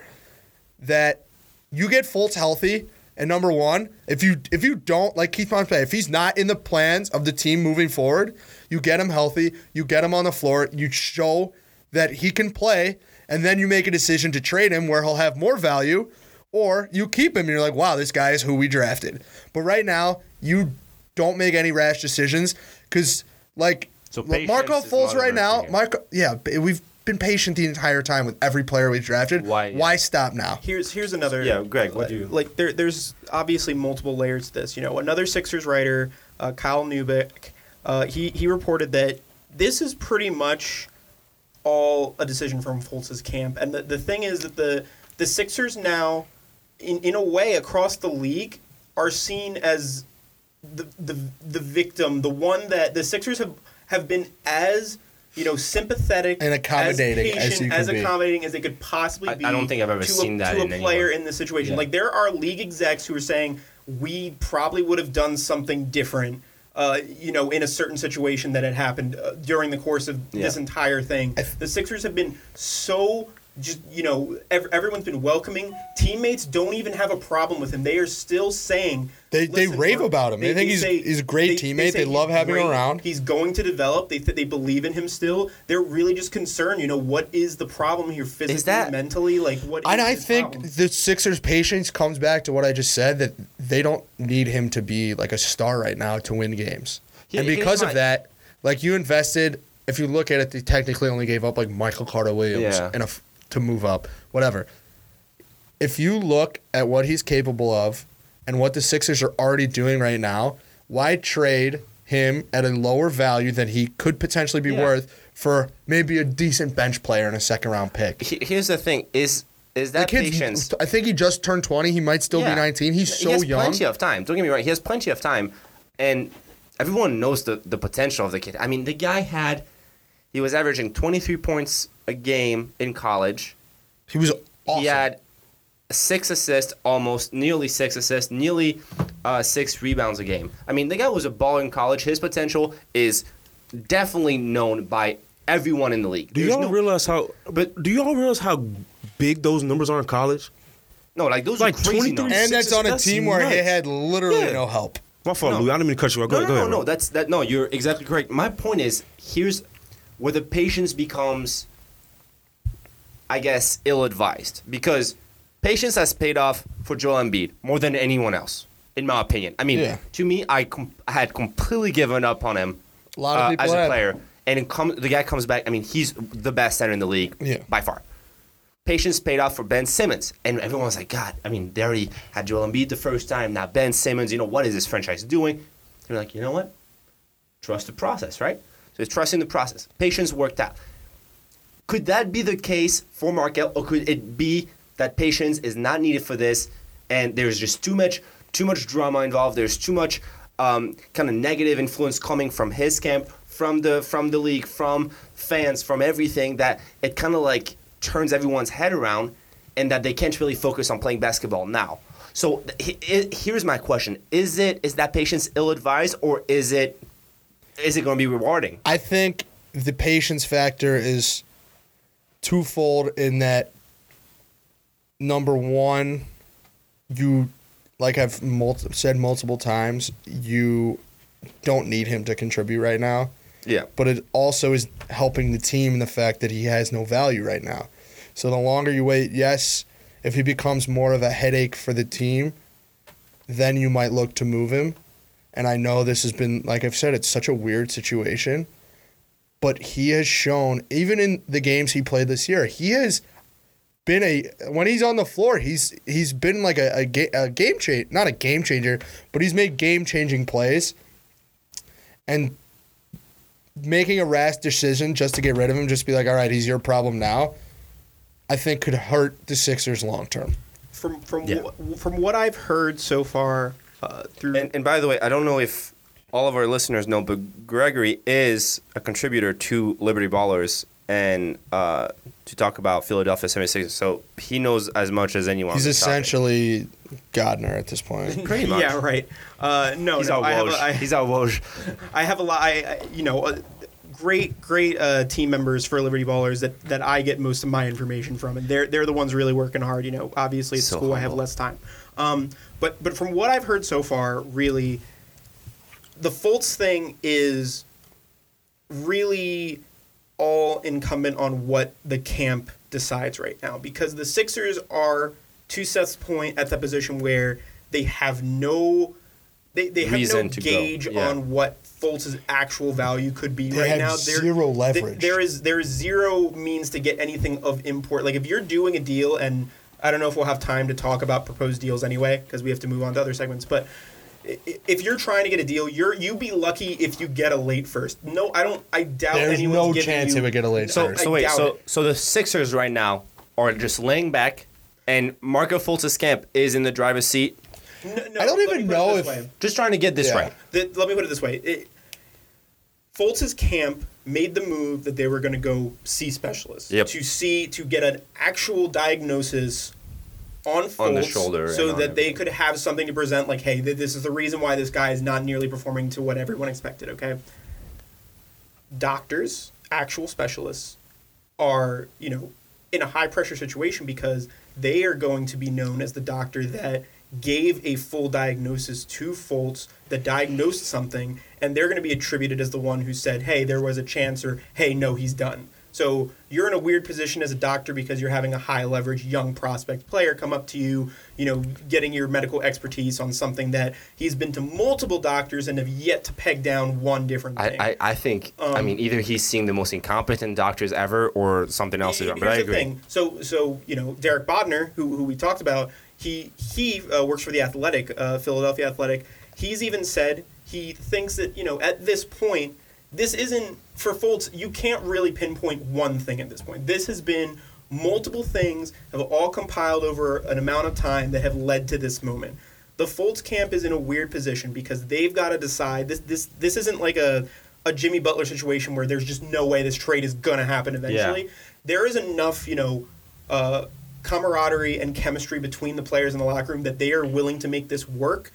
That you get Fultz healthy. And number one, if you if you don't like Keith Pompey, if he's not in the plans of the team moving forward, you get him healthy, you get him on the floor, you show that he can play, and then you make a decision to trade him where he'll have more value, or you keep him and you're like, wow, this guy is who we drafted. But right now, you don't make any rash decisions because like So Marco Fultz right now. Marco, yeah, we've been patient the entire time with every player we've drafted. Why, yeah. Why stop now? Here's here's another. Yeah, Greg, what do you- like? There there's obviously multiple layers to this. You know, another Sixers writer, uh, Kyle Neubeck, uh, he he reported that this is pretty much all a decision from Fultz's camp, and the the thing is that the the Sixers now, in in a way, across the league, are seen as the the the victim, the one that the Sixers have have been as you know sympathetic And accommodating as as, you patient, as could be. accommodating as they could possibly I- be. I don't think I've ever seen a, that to in a player anyone. in this situation. Yeah. Like there are league execs who are saying we probably would have done something different. Uh, you know, in a certain situation that had happened uh, during the course of this entire thing, the Sixers have been so just you know ev- everyone's been welcoming. Teammates don't even have a problem with him. They are still saying They- they rave about him. They think he's- he's a great teammate. say They love he's having him around. He's going to develop. They th- they believe in him still. They're really just concerned. You know, what is the problem here physically, that- mentally? Like what? And is I think problem? the Sixers' patience comes back to what I just said that they don't need him to be like a star right now to win games. Here- and here's because my- of that, like you invested, if you look at it, they technically only gave up like Michael Carter Williams Yeah. and a f- to move up, whatever. If you look at what he's capable of and what the Sixers are already doing right now, why trade him at a lower value than he could potentially be Yeah. worth for maybe a decent bench player and a second round pick? Here's the thing: is is that kid's- patience? I think he just turned 20. He might still Yeah. be 19. He's so He has young. plenty of time. Don't get me wrong. He has plenty of time, and everyone knows the the potential of the kid. I mean, the guy had he was averaging 23 points a game in college. He was awesome. He had six assists, almost nearly six assists, nearly uh, six rebounds a game. I mean, the guy was a ball in college. His potential is definitely known by everyone in the league. Do There's y'all no- realize how? But do y'all realize how big those numbers are in college? No, like those Like are crazy numbers. and that's on a that's team where he had literally Yeah. no help. My fault, No. Louis. I didn't mean to cut you off. Go, no, ahead, go no, ahead. no, no. That's that. No, you're exactly correct. My point is, here's where the patience becomes, I guess, ill-advised because patience has paid off for Joel Embiid more than anyone else, in my opinion. I mean, Yeah. to me, I, com- I had completely given up on him A lot of uh, as a had. player, and it come, the guy comes back. I mean, he's the best center in the league Yeah. by far. Patience paid off for Ben Simmons, and everyone's like, God, I mean, they already had Joel Embiid the first time. Now Ben Simmons, you know what is this franchise doing? They're like, you know what? Trust the process, right? So it's trusting the process. Patience worked out. Could that be the case for Markelle, or could it be that patience is not needed for this, and there's just too much, too much drama involved. There's too much um, kind of negative influence coming from his camp, from the from the league, from fans, from everything that it kind of like turns everyone's head around, and that they can't really focus on playing basketball now. So he- he- here's my question: Is it is that patience ill-advised, or is it is it going to be rewarding? I think the patience factor is twofold in that number one, you like I've multi- said multiple times, you don't need him to contribute right now. Yeah. but it also is helping the team in the fact that he has no value right now. So the longer you wait, yes, if he becomes more of a headache for the team, then you might look to move him. And I know this has been like I've said, it's such a weird situation. But he has shown, even in the games he played this year, he has been a when he's on the floor, he's he's been like a, a, ga- a game change, not a game changer, but he's made game changing plays. And making a rash decision just to get rid of him, just be like, all right, he's your problem now, I think could hurt the Sixers long term. From from Yeah. wh- from what I've heard so far uh, through And, and by the way, I don't know if all of our listeners know, but Gregory is a contributor to Liberty Ballers and uh, to talk about Philadelphia 76ers. So he knows as much as anyone. He's on this topic. essentially Bodner at this point. Pretty much. yeah, right. Uh, no, He's no, out I have, Woj. a, I, He's out Woj. I have a lot. I, I you know, uh, great, great uh, team members for Liberty Ballers that, that I get most of my information from, and they're they're the ones really working hard. You know, obviously at So school I have less time, um, but but from what I've heard so far, really, the Fultz thing is really all incumbent on what the camp decides right now because the Sixers are to Seth's point at the position where they have no they, they have Reason no gauge yeah. on what Fultz's actual value could be They right have now. There- zero th- there is there is zero means to get anything of import. Like if you're doing a deal, and I don't know if we'll have time to talk about proposed deals anyway because we have to move on to other segments. But i- i- if you're trying to get a deal, you're you be lucky if you get a late first. No, I don't. I doubt There's anyone's no chance you, he would get a late So, first. so I wait, so it. so the Sixers right now are just laying back, and Marco Fultz's camp is in the driver's seat. N- no, I don't even me put it know this if- way. Just trying to get this Yeah. right. The- let me put it this way. It, Fultz's camp made the move that they were going to go see specialists. Yep. to see to get an actual diagnosis on On the shoulder so that they could have something to present like hey th- this is the reason why this guy is not nearly performing to what everyone expected okay? Doctors actual specialists are you know in a high pressure situation because they are going to be known as the doctor that gave a full diagnosis to Fultz that diagnosed something and they're going to be attributed as the one who said hey there was a chance or hey no he's done so you're in a weird position as a doctor because you're having a high leverage young prospect player come up to you you know getting your medical expertise on something that he's been to multiple doctors and have yet to peg down one different I, thing I, I think I Um, mean either he's seeing the most incompetent doctors ever or something else is wrong. But I agree. thing. So, so you know, Derek Bodner, who, who we talked about, he he uh, works for the Athletic, uh, Philadelphia Athletic. He's even said he thinks that you know at this point, this isn't for Fultz. You can't really pinpoint one thing at this point. This has been multiple things have all compiled over an amount of time that have led to this moment. The Fultz camp is in a weird position because they've got to decide this this this isn't like a a Jimmy Butler situation where there's just no way this trade is gonna happen eventually. There is enough, you know, uh, camaraderie and chemistry between the players in the locker room that they are willing to make this work.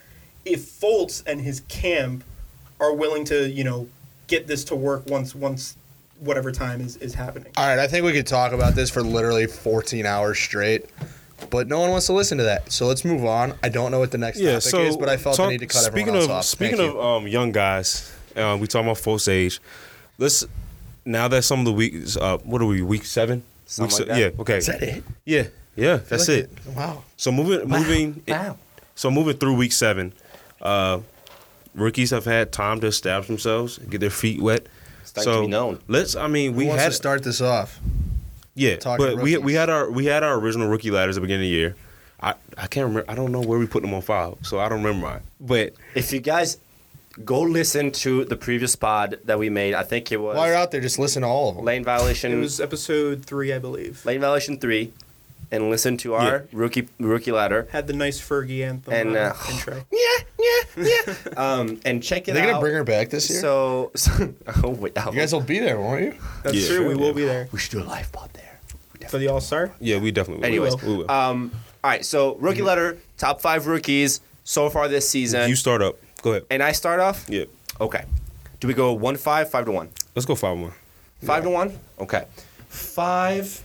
If Fultz and his camp are willing to, you know, get this to work once once whatever time is, is happening. All right, I think we could talk about this for literally 14 hours straight, but no one wants to listen to that. So let's move on. I don't know what the next Yeah, topic so is, but I felt talk- I need to cut speaking everyone else of off. speaking Thank of you. um, young guys, uh, we talking about Fultz age. Let's now that some of the weeks, uh, what are we? Week seven. Something Week like se- that. Yeah. Okay. is that it? Yeah. Yeah. That's Like it. Wow. So moving, moving, Wow. so moving through week seven, uh, rookies have had time to establish themselves, get their feet wet. Starting so to be known. let's. I mean, Who we wants had to start this off? yeah, talking but we we had our we had our original rookie ladders at the beginning of the year. I I can't remember. I don't know where we put them on file, so I don't remember mine. But If you guys go listen to the previous pod that we made, I think it was While you're out there, just listen to all of them. lane violation. It was episode three, I believe. lane violation three, and listen to our rookie rookie ladder. Had the nice Fergie anthem And, uh, uh, intro. Yeah, yeah, yeah. um, and check Are it they out. gonna bring her back this year? So, so oh wait, oh, you guys will be there, won't you? That's Yeah, true. sure, we yeah. will be there we should do a live pod there. for the All Star. yeah, we definitely. will. Anyways, we will. um, all right. So rookie letter, top five rookies so far this season. you start up. Go ahead. and I start off. Yeah. Okay. Do we go one five, five to one? Let's go five one. Five to one. Okay. Five.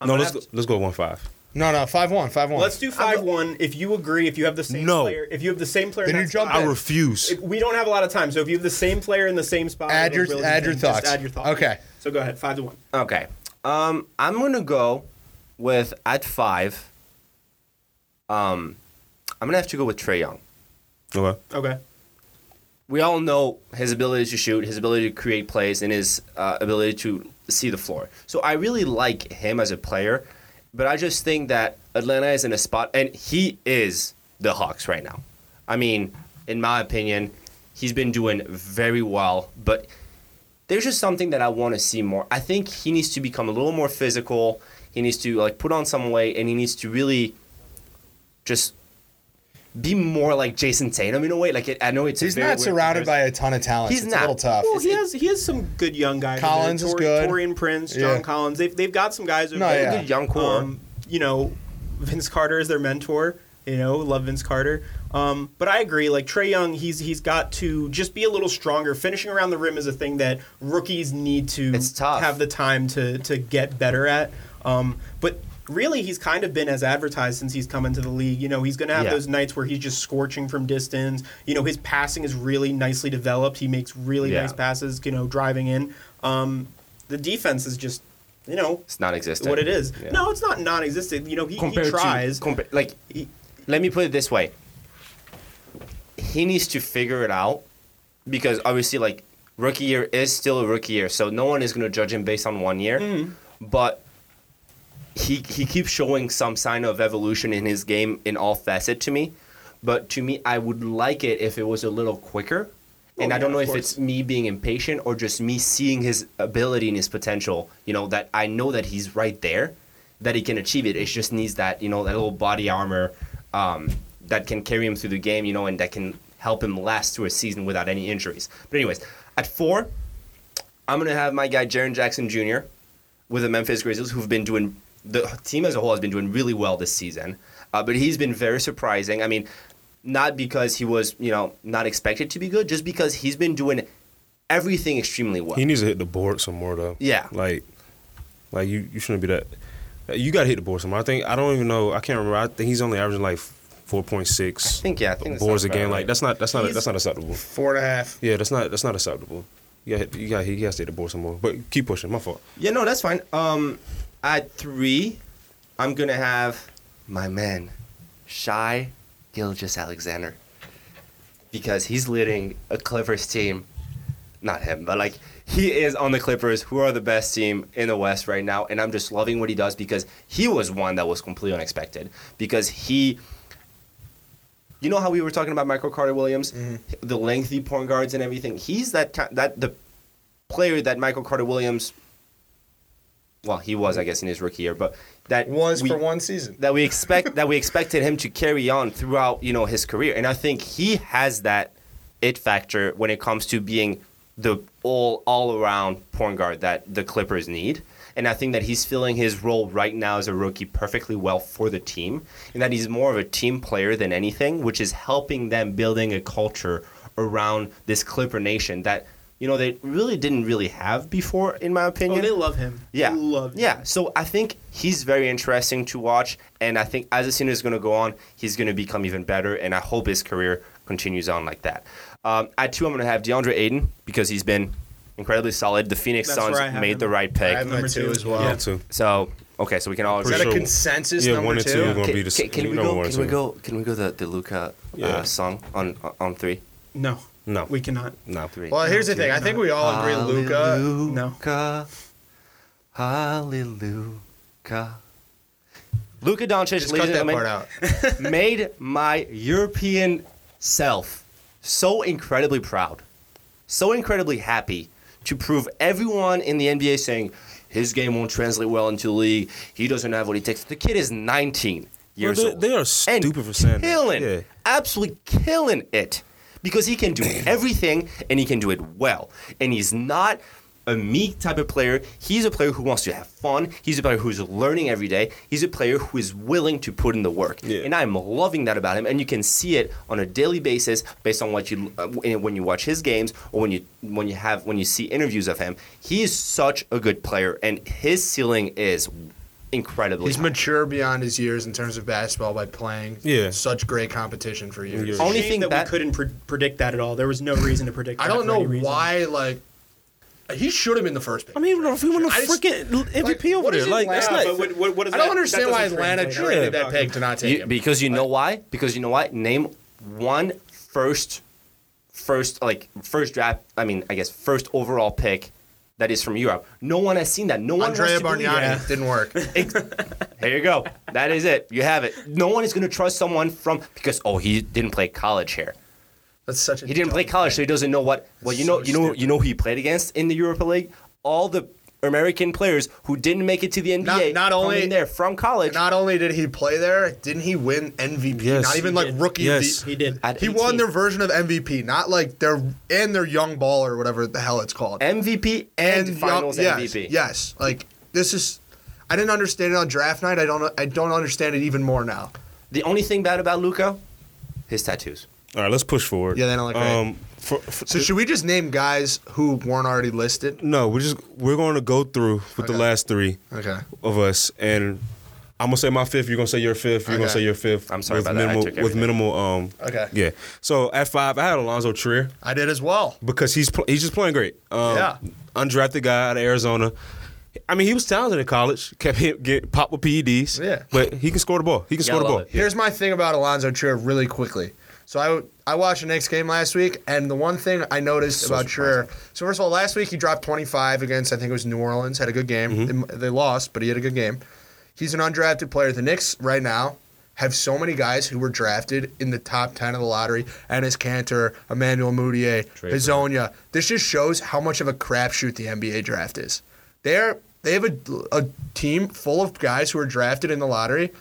I'm no, let's go, have let's go one five. No, no, five one, five one. Let's do five one. If you agree, if you have the same No. player, if you have the same player, Then in you jump spot- I refuse. If- we don't have a lot of time, so if you have the same player in the same spot, Add your- really add your just thoughts. Add your thoughts. Okay. So go ahead, five to one. Okay. Um, I'm gonna go with at five. Um, I'm gonna have to go with Trae Young. Okay. Okay. We all know his ability to shoot, his ability to create plays, and his uh, ability to see the floor. So I really like him as a player, but I just think that Atlanta is in a spot, and he is the Hawks right now. I mean, in my opinion, he's been doing very well, but there's just something that I want to see more. I think he needs to become a little more physical. He needs to like put on some weight, and he needs to really just be more like Jayson Tatum in a way. Like it, I know it's a He's very not weird surrounded by a ton of talent. He's it's not. a little tough. Well, he has he has some good young guys. in there. Collins is good. Taurean Prince, John Yeah. Collins. They've they've got some guys. Who No, yeah. Good young core. Um, you know, Vince Carter is their mentor. You know, love Vince Carter. Um, but I agree. Like Trae Young, he's he's got to just be a little stronger. Finishing around the rim is a thing that rookies need to It's tough. have the time to to get better at. Um, but really, he's kind of been as advertised since he's come into the league. You know, he's going to have Yeah. those nights where he's just scorching from distance. You know, his passing is really nicely developed. He makes really Yeah. nice passes. You know, driving in. Um, the defense is just. You know It's non-existent. what it is. Yeah. No, it's not non-existent. You know, he, he compared tries. to compa- like He- let me put it this way he needs to figure it out because obviously like rookie year is still a rookie year so no one is going to judge him based on one year Mm-hmm. but he he keeps showing some sign of evolution in his game in all facet to me but to me I would like it if it was a little quicker and Oh, I don't know if it's course. me me being impatient or just me seeing his ability and his potential. You know that I know that he's right there, that he can achieve it. It just needs that you know that little body armor um, that can carry him through the game. You know, and that can help him last through a season without any injuries. But anyways, at four, I'm gonna have my guy Jaren Jackson Jr. with the Memphis Grizzlies, who've been doing the team as a whole has been doing really well this season. Uh, but he's been very surprising. I mean, not because he was you know not expected to be good, just because he's been doing everything extremely well. He needs to hit the board some more though. Yeah. Like, like you, you shouldn't be that. You got to hit the board some more. I think I don't even know. I can't remember. I think he's only averaging like four point I think yeah, I think boards a game. about Like that's not that's not He's- that's not acceptable. Four and a half. Yeah, that's not that's not acceptable. You got you got he has to hit the board some more. But keep pushing. My fault. Yeah, no, that's fine. Um, at three, I'm gonna have my man, Shai Gilgeous Alexander, because he's leading a Clippers team. Not him, but like he is on the Clippers, who are the best team in the West right now, and I'm just loving what he does because he was one that was completely unexpected. Because he, you know how we were talking about Michael Carter Williams, mm-hmm. the lengthy point guards and everything. He's that that the player that Michael Carter Williams well, he was, I guess, in his rookie year, but that Was we, for one season. that we expect that we expected him to carry on throughout, you know, his career, and I think he has that it factor when it comes to being the all all around point guard that the Clippers need. And I think that he's filling his role right now as a rookie perfectly well for the team, and that he's more of a team player than anything, which is helping them building a culture around this Clipper nation that you know they really didn't really have before, in my opinion. Oh, opinion. they love him. Yeah. They love him. Yeah. So I think he's very interesting to watch. And I think as the season is going to go on, he's going to become even better. And I hope his career continues on like that. Um, at two, I'm going to have DeAndre Ayton because he's been incredibly solid. The Phoenix That's Suns where I have made him. the right I pick. have Number two two. as well. Yeah, Two. So, okay. So we can all Is agree. that a consensus Yeah, number one and two two? are gonna Can, be the can, can we go? one and Can we go? Can we go the the Luka Yeah. uh, song on on three? No, No, we cannot. no. Three. Well, here's the thing. I think we all agree Luka. No. Hallelujah. Hallelujah. Luka Doncic, Just ladies cut and that gentlemen, part out. made my European self so incredibly proud, so incredibly happy to prove everyone in the NBA saying his game won't translate well into the league. He doesn't have what he takes. The kid is 19 years they- old. they are and stupid for saying that. killing, Yeah. absolutely killing it because he can do everything and he can do it well. And he's not a meek type of player. He's a player who wants to have fun. He's a player who's learning every day. He's a player who is willing to put in the work. Yeah. And I'm loving that about him. And you can see it on a daily basis based on what you uh, when you watch his games or when you when you have when you see interviews of him. He is such a good player, and his ceiling is incredibly. He's high. mature beyond his years in terms of basketball by playing Yeah. such great competition for years. Yeah. Only Shame thing that, that- we couldn't pre- predict that at all. There was no reason to predict. I don't for know any why. Like, he should have been the first pick. I mean, if he won a I just- freaking MVP like, over what there, is like that's not. But what, what, what does I don't that- understand that why Atlanta traded that pick to not take You- him. because you know why? Because you know why? Name one first first like first draft. I mean, I guess first overall pick that is from Europe. No one has seen that. No one Andrea wants Bargnani that. didn't work. There you go. That is it. You have it. No one is going to trust someone from because oh he didn't play college here. That's such a. He didn't play dumb college, so he doesn't know what. Well, you So know, you know, stupid. you know who he played against in the EuroLeague. All the American players who didn't make it to the NBA. Not- not only- there from college. Not only did he play there, didn't he win MVP? Yes. Not even like did. rookie. Yes. of the- He did. At He won their version of MVP, not like their and their young ball or whatever the hell it's called. MVP and, young- Finals yes, MVP. Yes, like this is. I didn't understand it on draft night. I don't. I don't understand it even more now. The only thing bad about Luka, his tattoos. All right, let's push forward. Yeah, they don't look great. Um, for, for, So should we just name guys who weren't already listed? no, we're just we're going to go through with the last three Okay. of us, and I'm gonna say my fifth. You're gonna say your fifth. You're gonna say your fifth. I'm sorry with about that. I minimal, took with minimal. Um, Okay. yeah. So at five, I had Alonzo Trier I did as well. because he's pl- he's just playing great. Um, Yeah. Undrafted guy out of Arizona. I mean, he was talented in college. Kept hit, get popped with PEDs. Yeah. But he can score the ball. He can Yeah, score the I ball. it. Here's my thing about Alonzo Trier really quickly. So I I watched the Knicks game last week, and the one thing I noticed So about Trier. So first of all, last week he dropped 25 against I think it was New Orleans. Had a good game. Mm-hmm. They, they lost, but he had a good game. He's an undrafted player. The Knicks right now have so many guys who were drafted in the top 10 of the lottery. Enes Kanter, Emmanuel Mudiay, Trey Hezonja. This just shows how much of a crapshoot the NBA draft is. They're they have a, a team full of guys who are drafted in the lottery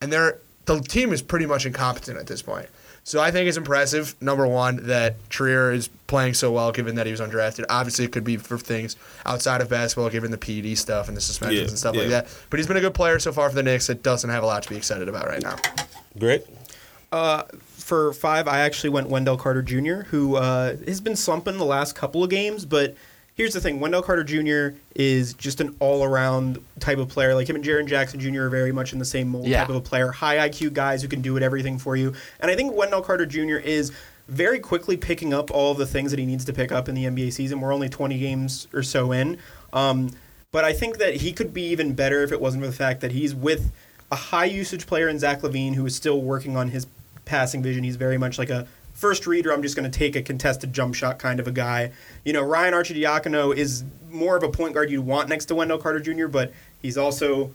and they're the team is pretty much incompetent at this point. So I think it's impressive. Number one, that Trier is playing so well, given that he was undrafted. Obviously, it could be for things outside of basketball, given the PED stuff and the suspensions Yeah, and stuff like that. But he's been a good player so far for the Knicks. That doesn't have a lot to be excited about right now. Great. for five, I actually went Wendell Carter Jr., who uh, has been slumping the last couple of games. But here's the thing: Wendell Carter Jr. is just an all-around type of player. Like him and Jaren Jackson Jr. are very much in the same mold Yeah. type of a player. High IQ guys who can do it everything for you. And I think Wendell Carter Jr. is very quickly picking up all of the things that he needs to pick up in the NBA season. We're only 20 games or so in. Um, but I think that he could be even better if it wasn't for the fact that he's with a high usage player in Zach LaVine who is still working on his passing vision. He's very much like a first reader. I'm just going to take a contested jump shot kind of a guy. You know, Ryan Arcidiacono is more of a point guard you'd want next to Wendell Carter Jr., but he's also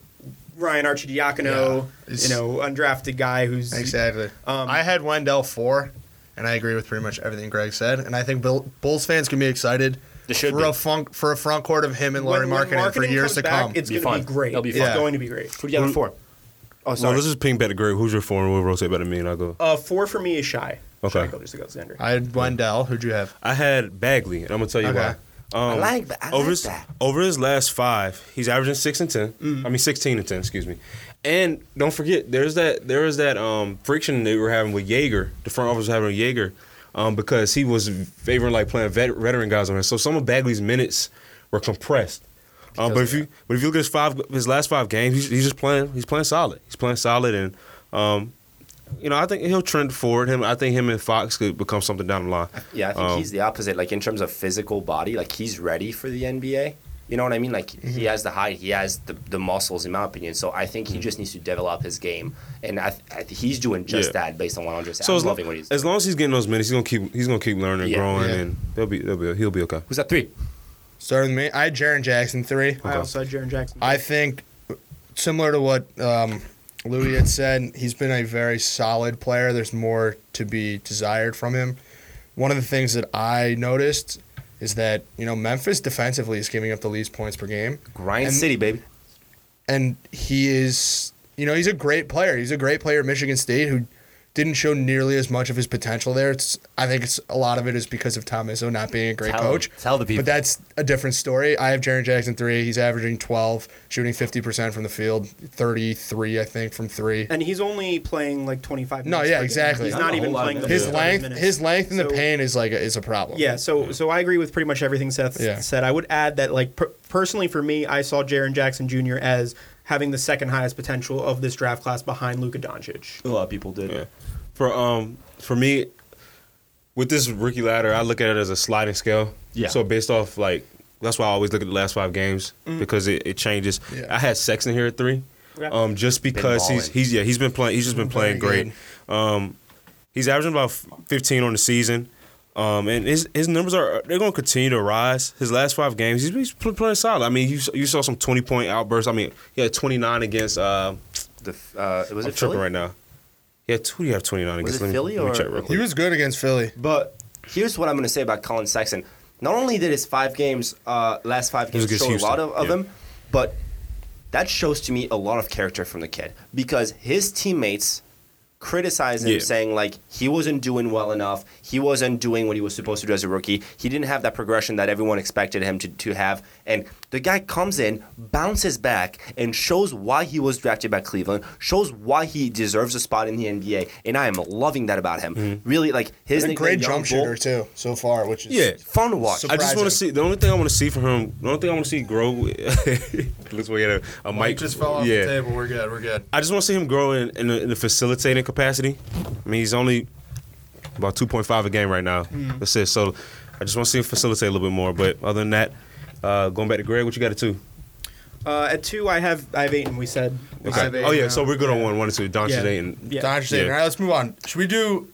Ryan Arcidiacono, Yeah, it's- you know, undrafted guy who's Exactly. Um, I had Wendell four, and I agree with pretty much everything Greg said. And I think Bill, Bulls fans can be excited They should for be. a funk, for a front court of him and Larry Lauri Markkanen for years comes to back, come. It's going to be great. It'll be It's fun. going to be great. Who do you have at four? Oh, Well, sorry. let's just ping back to Greg. Who's your four and we'll rotate better than me and I'll go. Uh, four for me is Shai. Okay. Shai Gilgeous Alexander. I had Wendell. Who'd you have? I had Bagley, and I'm gonna tell you Okay. why. Um, I like that. I over like his that. over his last five, he's averaging six and 10 I mean sixteen and ten, excuse me. And don't forget, there's that there is that um, friction they were having with Joerger. The front office was having with Joerger um, because he was favoring like playing vet, veteran guys on him. So some of Bagley's minutes were compressed. Um, but if you but if you look at his five his last five games, he's, he's just playing he's playing solid. He's playing solid, and um, you know I think he'll trend forward. Him I think him and Fox could become something down the line. Yeah, I think Um, he's the opposite. Like in terms of physical body, like he's ready for the NBA. You know what I mean? Like Mm-hmm. he has the height, he has the, the muscles, in my opinion. So I think he Mm-hmm. just needs to develop his game, and I, I he's doing just Yeah. that based on what I'm just. So I'm as, lo- loving what he's. as long as he's getting those minutes, he's gonna keep he's gonna keep learning, Yeah. growing, Yeah. and they'll be, they'll be he'll be okay. Who's that three? Starting with me, I had Jaren Jackson three. I also had Jaren Jackson. I think similar to what um, Louis had said, he's been a very solid player. There's more to be desired from him. One of the things that I noticed is that you know Memphis defensively is giving up the least points per game, Grind And- City, baby. and he is you know he's a great player. He's a great player at Michigan State who didn't show nearly as much of his potential there. It's I think it's a lot of it is because of Tom Izzo not being a great Tell- coach. tell the people. But that's a different story. I have Jaren Jackson three. He's averaging twelve, shooting fifty percent from the field, thirty three I think from three. and he's only playing like 25 No, yeah, per game. exactly. He's Not not even playing the. His length, minutes. his length in the So- paint is like a, is a problem. Yeah, so so I agree with pretty much everything Seth Yeah. said. I would add that like per- personally for me, I saw Jaren Jackson Jr. as having the second highest potential of this draft class behind Luka Doncic. A lot of people did. Yeah. For um for me, with this rookie ladder, I look at it as a sliding scale. Yeah. So based off like that's why I always look at the last five games because it, it changes. Yeah. I had Sexton here at three. Yeah. Um, just because he's he's yeah he's been playing he's just been playing Very great. Um, he's averaging about 15 on the season. Um, and his his numbers are they're going to continue to rise. His last five games, he's, he's pl- playing solid. I mean, you, you saw some twenty point outbursts. I mean, he had twenty nine against. Uh, The uh, was I'm it tripping Philly? right now. Yeah, had two. You have twenty nine Was against. it let me, Philly let me or- check real He was good against Philly. But here's what I'm going to say about Collin Sexton. Not only did his five games, uh, last five games show Houston, a lot of, of yeah. him, but that shows to me a lot of character from the kid because his teammates criticize him Yeah. saying like he wasn't doing well enough he wasn't doing what he was supposed to do as a rookie he didn't have that progression that everyone expected him to, to have and the guy comes in bounces back and shows why he was drafted by cleveland shows why he deserves a spot in the nba and i am loving that about him mm-hmm. really like his He's a great jump Bull, shooter too so far, which is Yeah. fun to watch I just want to see. The only thing I want to see from him. The only thing I want to see grow. looks like he had a, a mic. Mike just fell off yeah. the table. We're good. We're good. I just want to see him grow in in the, in the facilitating capacity. I mean, he's only about two point five a game right now. That's it. So I just want to see him facilitate a little bit more. But other than that, uh, going back to Greg, what you got at two? Uh, at two, I have I have Ayton. We said. We Okay. said Oh yeah, Ayton so we're good on Yeah. one, one and two. Don Yeah. Dayton. Yeah. Don Anderson. Yeah. All right, let's move on. Should we do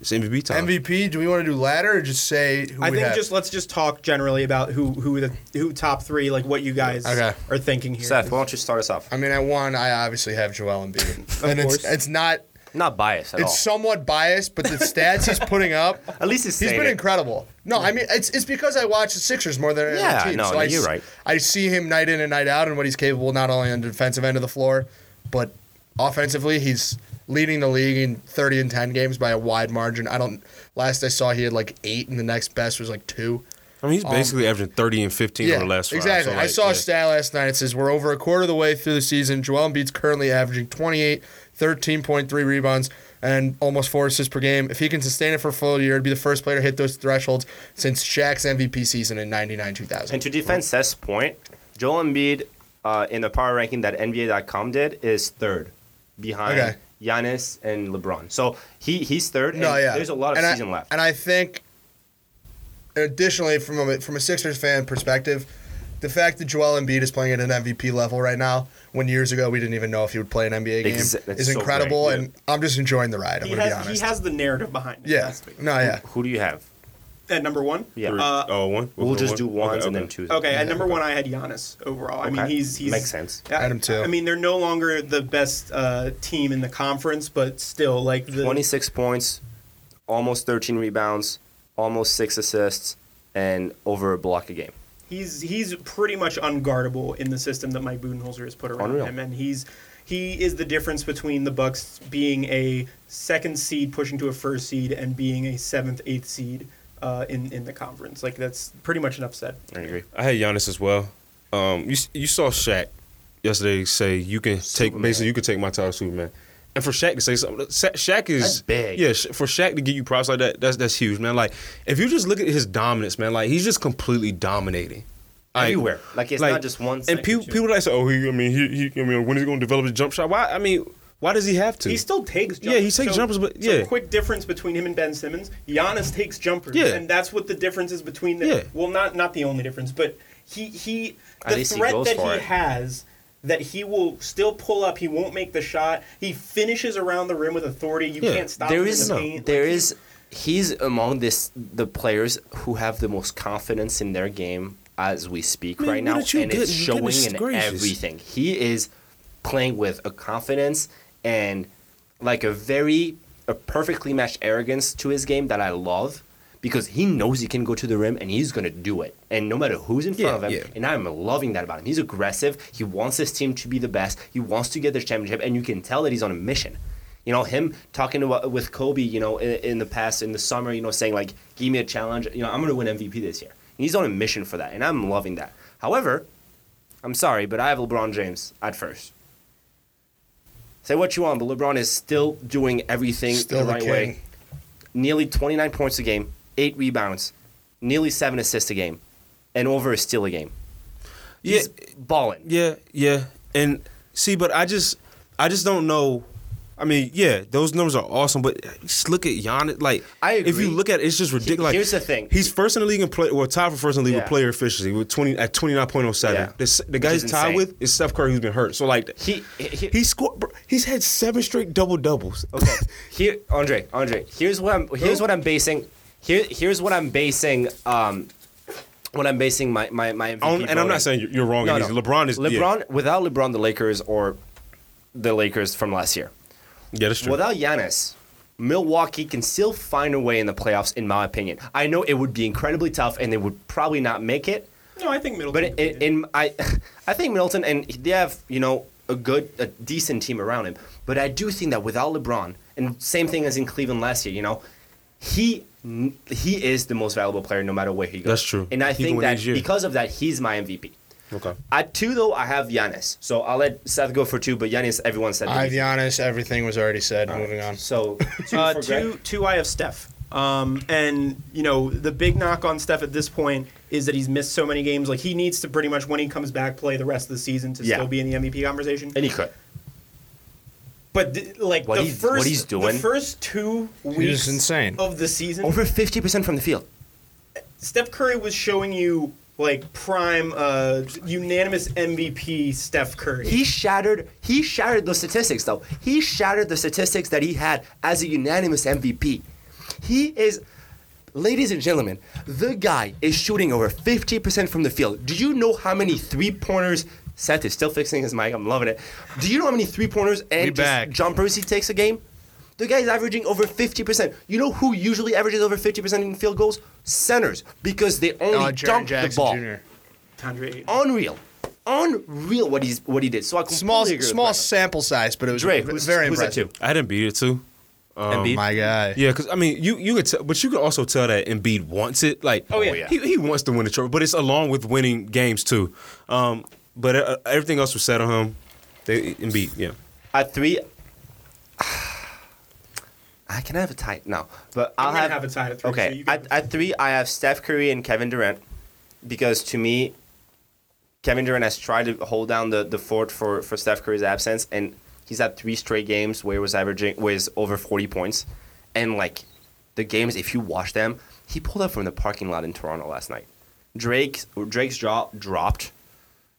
It's MVP time. MVP? Do we want to do ladder or just say who I we think have? just let's just talk generally about who who the who top three like what you guys Okay. are thinking here. seth why don't you start us off I mean, at one, I obviously have Joel Embiid, and it's course. it's not. Not biased at It's all somewhat biased, but the stats he's putting up, at least he's he's saying been it. incredible. No, I mean it's it's because I watch the Sixers more than any Yeah, other team. no, so no, I, you're s- right. I see him night in and night out and what he's capable not only on the defensive end of the floor, but offensively he's leading the league in 30 and 10 games by a wide margin. I don't. Last I saw, he had like eight, and the next best was like two. I mean, he's um, basically averaging thirty and fifteen over the last five. exactly. So, I like, saw yeah. a stat last night. It says we're over a quarter of the way through the season. Joel Embiid's currently averaging 28, 13.3 rebounds, and almost four assists per game. If he can sustain it for a full year, it'd be the first player to hit those thresholds since Shaq's MVP season in 99 2000. And to defend Seth's point, Joel Embiid uh, in the power ranking that NBA.com did is third behind Okay. Giannis and LeBron. So he he's third. And No, yeah. There's a lot of and season I, left. And I think, additionally, from a, from a Sixers fan perspective, the fact that Joel Embiid is playing at an MVP level right now, when years ago we didn't even know if he would play an NBA game, Exa- that's is so incredible. great, yeah. And I'm just enjoying the ride. I'm he going to be honest. he has the narrative behind it. yeah. No, yeah. Who do you have? At number one. Yeah. Uh, oh, one. We'll just do one? ones Okay, and then okay. twos. Okay, at number one, I had Giannis overall. I mean, he's he's Makes sense. I, Had him too. I mean, they're no longer the best uh, team in the conference, but still, like the 26 points, almost 13 rebounds, almost six assists, and over a block a game. He's he's pretty much unguardable in the system that Mike Budenholzer has put around Unreal. him, and he's he is the difference between the Bucks being a second seed pushing to a first seed and being a seventh, eighth seed uh, in in the conference. Like that's pretty much enough said. I agree. I had Giannis as well. Um, you you saw Shaq yesterday say you can take basically you can take my title, Superman. And for Shaq to say something, Sha- Shaq is That's big. Yeah, for Shaq to give you props like that, that's that's huge, man. Like if you just look at his dominance, man, like he's just completely dominating. Like- Everywhere. Like, it's not just one And second, people too. people like say, oh, he, I mean, he, he, I mean, when is he going to develop his jump shot? Why? I mean, why does he have to? He still takes jumpers. Yeah, jumpers. he takes So- jumpers, but- so yeah. quick difference between him and Ben Simmons. Giannis takes jumpers. Yeah. And that's what the difference is between them. Yeah. well not not the only difference, but he he At the least he threat goes that he it. has that he will still pull up, he won't make the shot. He finishes around the rim with authority. You Yeah. can't stop there him is in the paint. there Like, is he's among this the players who have the most confidence in their game as we speak Man, right what now, did you and get? it's showing in gracious. everything. He is playing with a confidence and like a very a perfectly matched arrogance to his game that I love. Because he knows he can go to the rim and he's gonna do it, and no matter who's in front Yeah, of him, yeah. and I'm loving that about him. He's aggressive. He wants his team to be the best. He wants to get this championship, and you can tell that he's on a mission. You know, him talking to, uh, with Kobe, you know, in, in the past, in the summer, you know, saying like, "Give me a challenge." You know, I'm gonna win MVP this year. And he's on a mission for that, and I'm loving that. However, I'm sorry, but I have LeBron James at first. Say what you want, but LeBron is still doing everything Still the the right king. way. Nearly 29 points a game, eight rebounds, nearly seven assists a game, and over a steal a game. He's balling. Yeah, yeah. And see, but I just I just don't know. I mean, yeah, those numbers are awesome, but just look at Giannis. Like, I if you look at it, it's just ridiculous. Like, here's the thing. He's first in the league in play. Well, tied for first in the league Yeah. with player efficiency with twenty at twenty nine point oh seven. Yeah. The, the guy he's tied with is Steph Curry, who's been hurt. So like, He- he- he scored. bro, He's had seven straight double doubles. Okay. Here, Andre, Andre. Here's what I'm. Here's what I'm basing. Here, here's what I'm basing. Um, what I'm basing my my my MVP I don't- and I'm not saying you're- you're wrong. No, no. LeBron is yeah. LeBron without LeBron, the Lakers or the Lakers from last year. Yeah, that's true. Without Giannis, Milwaukee can still find a way in the playoffs, in my opinion. I know it would be incredibly tough, and they would probably not make it. No, I think Middleton. But in, in I, I think Middleton and they have you know a good, a decent team around him. But I do think that without LeBron, and same thing as in Cleveland last year, you know, he he is the most valuable player no matter where he goes. That's true. And I He think win that because of that, he's my MVP. okay. At two though, I have Giannis. So I'll let Seth go for two, but Giannis, everyone said. I have MVP. Giannis. Everything was already said. Moving on. So two uh, two, two. I have Steph. Um, and you know the big knock on Steph at this point is that he's missed so many games. Like he needs to pretty much when he comes back play the rest of the season to Yeah. still be in the MVP conversation. and he could. But th- like What the he's- first, what he's doing- the first two weeks insane. of the season, Over fifty percent from the field. Steph Curry was showing you like prime, uh, unanimous MVP Steph Curry. He shattered. He shattered the statistics, though. He shattered the statistics that he had as a unanimous MVP. He is, ladies and gentlemen, the guy is shooting over fifty percent from the field. Do you know how many three pointers? Seth is still fixing his mic. I'm loving it. Do you know how many three pointers and We just back. jumpers he takes a game? The guy's averaging over 50%. You know who usually averages over 50% in field goals? Centers, because they only Oh, Jaren dunk the Jackson ball. Jr. Andre Ayton. Unreal. Unreal what he's what he did. So I Small, agree small Brendan. sample size, but it was Dre, v- who's, very who's impressive. at two? I didn't beat it too. Um, Embiid? My guy. Yeah, because I mean, you you could, tell, but you could also tell that Embiid wants it. Like, Oh, yeah. he, he wants to win the trophy, but it's along with winning games too. Um, but uh, everything else was said on him. They and beat, yeah. At three, I can have a tie. No, but I'm I'll gonna have, have a tie at three, so Okay, you at, at three, I have Steph Curry and Kevin Durant because to me, Kevin Durant has tried to hold down the, the fort for, for Steph Curry's absence, and he's had three straight games where he was averaging was over forty points, and like the games, if you watch them, he pulled up from the parking lot in Toronto last night. Drake Drake's jaw dropped,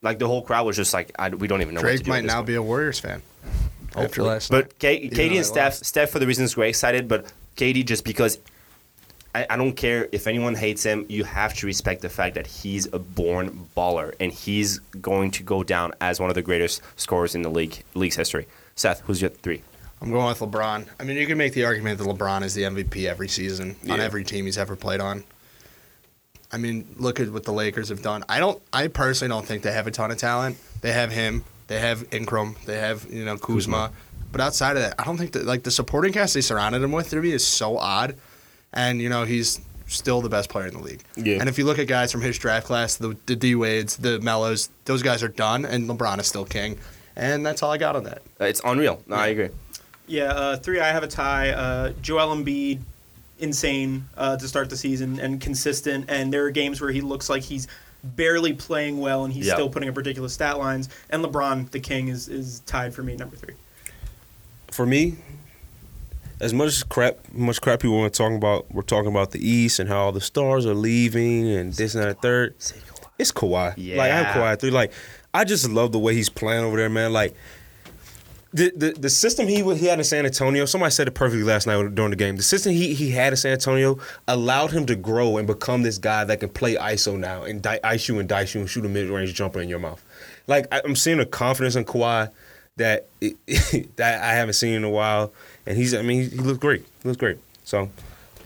like the whole crowd was just like, I, we don't even know. what to Drake do might now point. be a Warriors fan. After Hopefully. last night. But K- Katie and they Steph, lost. Steph for the reasons we're excited, but Katie just because I, I don't care if anyone hates him, you have to respect the fact that he's a born baller and he's going to go down as one of the greatest scorers in the league league's history. Seth, who's your three? I'm going with LeBron. I mean, you can make the argument that LeBron is the MVP every season on every team he's ever played on. I mean, look at what the Lakers have done. I don't. I personally don't think they have a ton of talent. They have him. They have Ingram. They have you know Kuzma. But outside of that, I don't think that like the supporting cast they surrounded him with to me is so odd. And you know he's still the best player in the league. Yeah. And if you look at guys from his draft class, the the D Wades, the Mellos, those guys are done, and LeBron is still king. And that's all I got on that. Uh, It's unreal. No, I agree. Yeah, uh, three. I have a tie. Uh, Joel Embiid, insane uh, to start the season and consistent. And there are games where he looks like he's barely playing well, and he's Yeah. still putting up ridiculous stat lines. And LeBron, the king, is is tied for me number three. For me, as much crap, much crap people want to talk about, we're talking about the East and how all the stars are leaving and this and that and third. It's Kawhi. Yeah. Like I have Yeah. Kawhi three. Like I just love the way he's playing over there, man. Like the the, the system he he had in San Antonio. Somebody said it perfectly last night during the game. The system he he had in San Antonio allowed him to grow and become this guy that can play ISO now and di- ice you and dice you and shoot a mid range jumper in your mouth. Like I, I'm seeing a confidence in Kawhi that that I haven't seen in a while, and he's I mean he, he looks great. He looks great. So All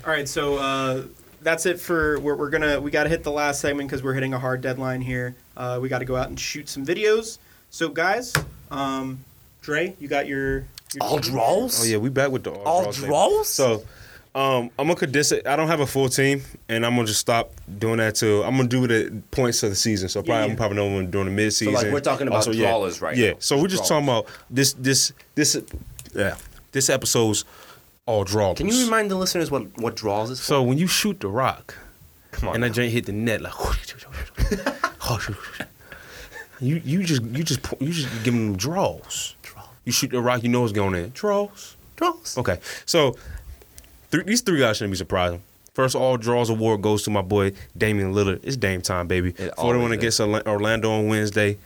right, so uh, that's it for we're, we're gonna we got to hit the last segment because we're hitting a hard deadline here. Uh, we got to go out and shoot some videos. So guys, um, Dre, you got your, your All draws? oh yeah, we back with the All draws draws? So. Um, I'm gonna condense it. I don't have a full team, and I'm gonna just stop doing that till I'm gonna do it at points of the season. So probably Yeah, yeah. I'm probably know when during the mid season. So like, we're talking about yeah. drawers right Yeah. now. So we're just talking about this this this yeah this episode's all draws. Can you remind the listeners what, what draws is for? So when you shoot the rock, Come on. and now. that joint hit the net like, you you just you just pu- you just giving them draws. You shoot the rock, you know it's going in. Draws. draws. Okay, so three, these three guys shouldn't be surprising. First all draws award goes to my boy Damian Lillard. It's Dame time, baby. It 41 against Orla- Orlando on Wednesday.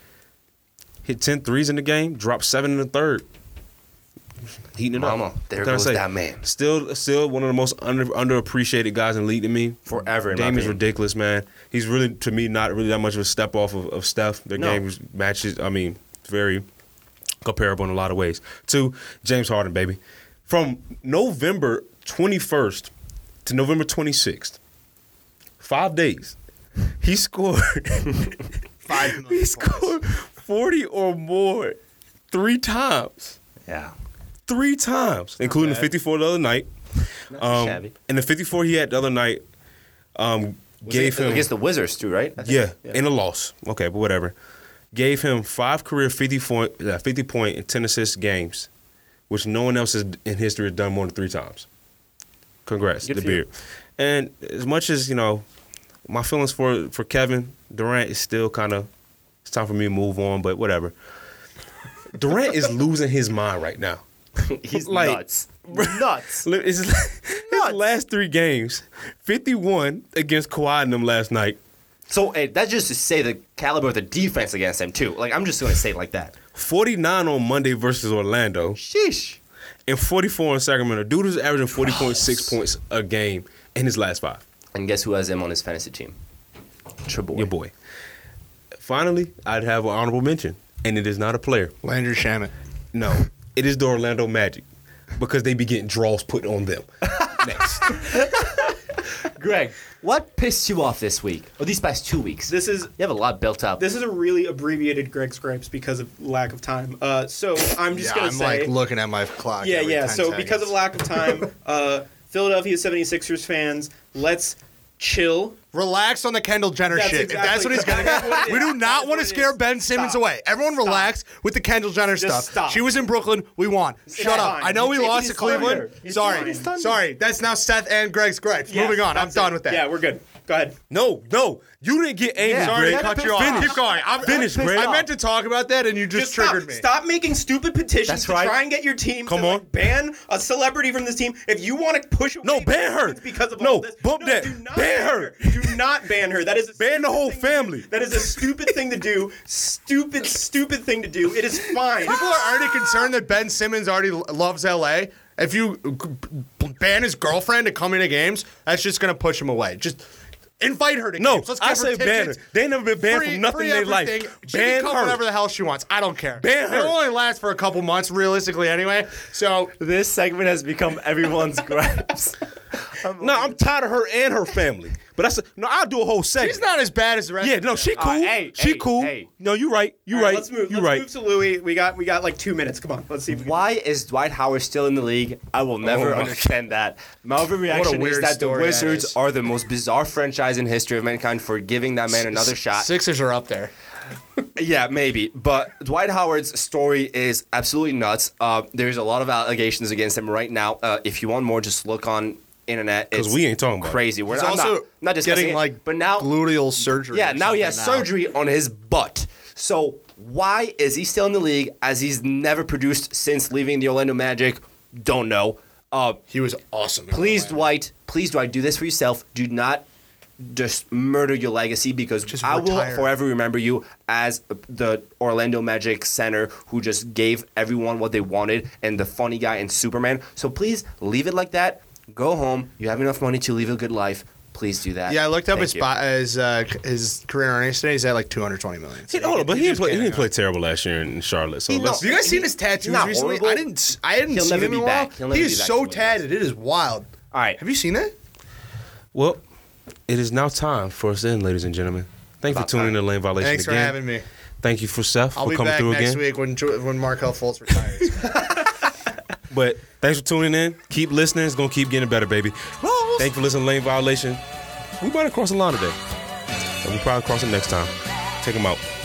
Hit 10 threes in the game, dropped seven in the third. heating it Mama, up. there What can I goes say? that man. Still, still one of the most under underappreciated guys in the league to me. Forever, in my Dame is ridiculous, man. He's really to me not really that much of a step off of, of Steph. Their No. game matches. I mean, very comparable in a lot of ways. To James Harden, baby, from November twenty first to November twenty sixth, five days, he scored. Five he points. scored forty or more three times Yeah. three times, including the bad. 54 the other night. Um, shabby. and the 54 he had the other night um, gave him against the Wizards too, right? I think. yeah, in a loss. Okay, but whatever. Gave him five career 50 point, uh, 50 point and 10 assist games, which no one else has, in history has done more than three times. Congrats, Good the you. beard. And as much as you know, my feelings for for Kevin Durant is still kind of it's time for me to move on, but whatever. Durant is losing his mind right now. He's Like- nuts. nuts. His, his last three games, 51 against Kawhi and them last night, So hey, that's just to say the caliber of the defense against them too. Like I'm just gonna say it like that. 49 on Monday versus Orlando, Sheesh. and 44 in Sacramento. Dude is averaging 40.6 points a game in his last five. And guess who has him on his fantasy team? Triple. Your boy. Finally, I'd have an honorable mention, and it is not a player. Landry Shamet. No, it is the Orlando Magic because they be getting draws put on them. Next. Greg, what pissed you off this week or these past two weeks? This is you have a lot built up. this is a really abbreviated Greg's Gripes because of lack of time. Uh, so I'm just Yeah, gonna say I'm say like looking at my clock. Yeah, every yeah. 10 So because of lack of time, uh, Philadelphia 76ers fans, let's chill. Relax on the Kendall Jenner That's shit. exactly- if that's what he's gonna get, we do not want to scare is. Ben Simmons Stop. away. Everyone Stop. relax with the Kendall Jenner stuff. stop. She was in Brooklyn. We won. Shut up. fine. I know we lost to Cleveland. Sorry. fine. His thunder. Sorry. That's now Seth and Greg's gripes. Yeah, Moving on. I'm that's done it. with that. Yeah, we're good. Go ahead. No, no, you didn't get angry, Yeah, Sorry Greg. cut you off. Finish. Keep going. I'm, Finish, I'm, Greg. I meant to talk about that, and you just, stop, triggered me. Stop making stupid petitions That's to right. try and get your team Come to on. like, ban a celebrity from this team. If you want to push away No, ban her. Because of No, all this, bump no, that. Do not Ban her. Do not ban her. That is a Ban the whole thing to do. family. That is a stupid thing to do. Stupid, stupid thing to do. It is fine. People are already concerned that Ben Simmons already loves LA. If you uh, ban his girlfriend to come into games, that's just gonna push him away. Just invite her to No, games. Let's I say ban her. They never been banned Free- from nothing in their life. She Ban can come her. whatever the hell she wants. I don't care. Ban her. It'll only last for a couple months, realistically, anyway. So this segment has become everyone's gripes. No, I'm tired of her and her family. But that's a, no. I'll do a whole segment. she's not as bad as the rest. Yeah, no, she cool. Uh, hey, she hey, cool. hey. No, you right. You All right, right. Let's move. You let's right. move to Louis. We got we got like two minutes. Come on. Let's see. If we can Why is Dwight Howard still in the league? I will never Oh understand that. My overreaction is weird that the story that Wizards are the most bizarre franchise in history of mankind for giving that man another shot. Sixers are up there. Yeah, maybe. But Dwight Howard's story is absolutely nuts. Uh, there's a lot of allegations against him right now. Uh, if you want more, just look on internet. 'Cause It's we ain't talking about it. crazy. We're He's I'm also not, not discussing getting it, like but now gluteal surgery. yeah, now he has now. surgery on his butt. So why is he still in the league as he's never produced since leaving the Orlando Magic? Don't know. Uh, He was awesome. please, Dwight, please, Dwight, do this for yourself. Do not just murder your legacy because Just I will forever remember you as the Orlando Magic center who just gave everyone what they wanted and the funny guy and Superman. So please leave it like that. Go home. You have enough money to live a good life. Please do that. Yeah, I looked up Thank his spot, his uh, his career earnings today. He's at like 220 million. He, hold on, but he he's didn't play. He getting didn't play up. terrible last year in Charlotte. So He- let's. Have you guys seen his tattoos Not recently? horrible. I didn't. I hadn't He'll seen never him be in a while. back. He'll never He be is back so to what he was. tatted. It is wild. All right. Have you seen that? Well, it is now time for us to end, ladies and gentlemen. Thank you for About tuning in time. to Lane Violation Thanks for again. having me. Thank you for Seth I'll for be coming back through next again. week when Jo- when Markelle Fultz retires. But thanks for tuning in. Keep listening. It's gonna keep getting better, baby. Thank you for listening Lane Violation. We might have crossed the line today. And we'll probably cross it next time. Take them out.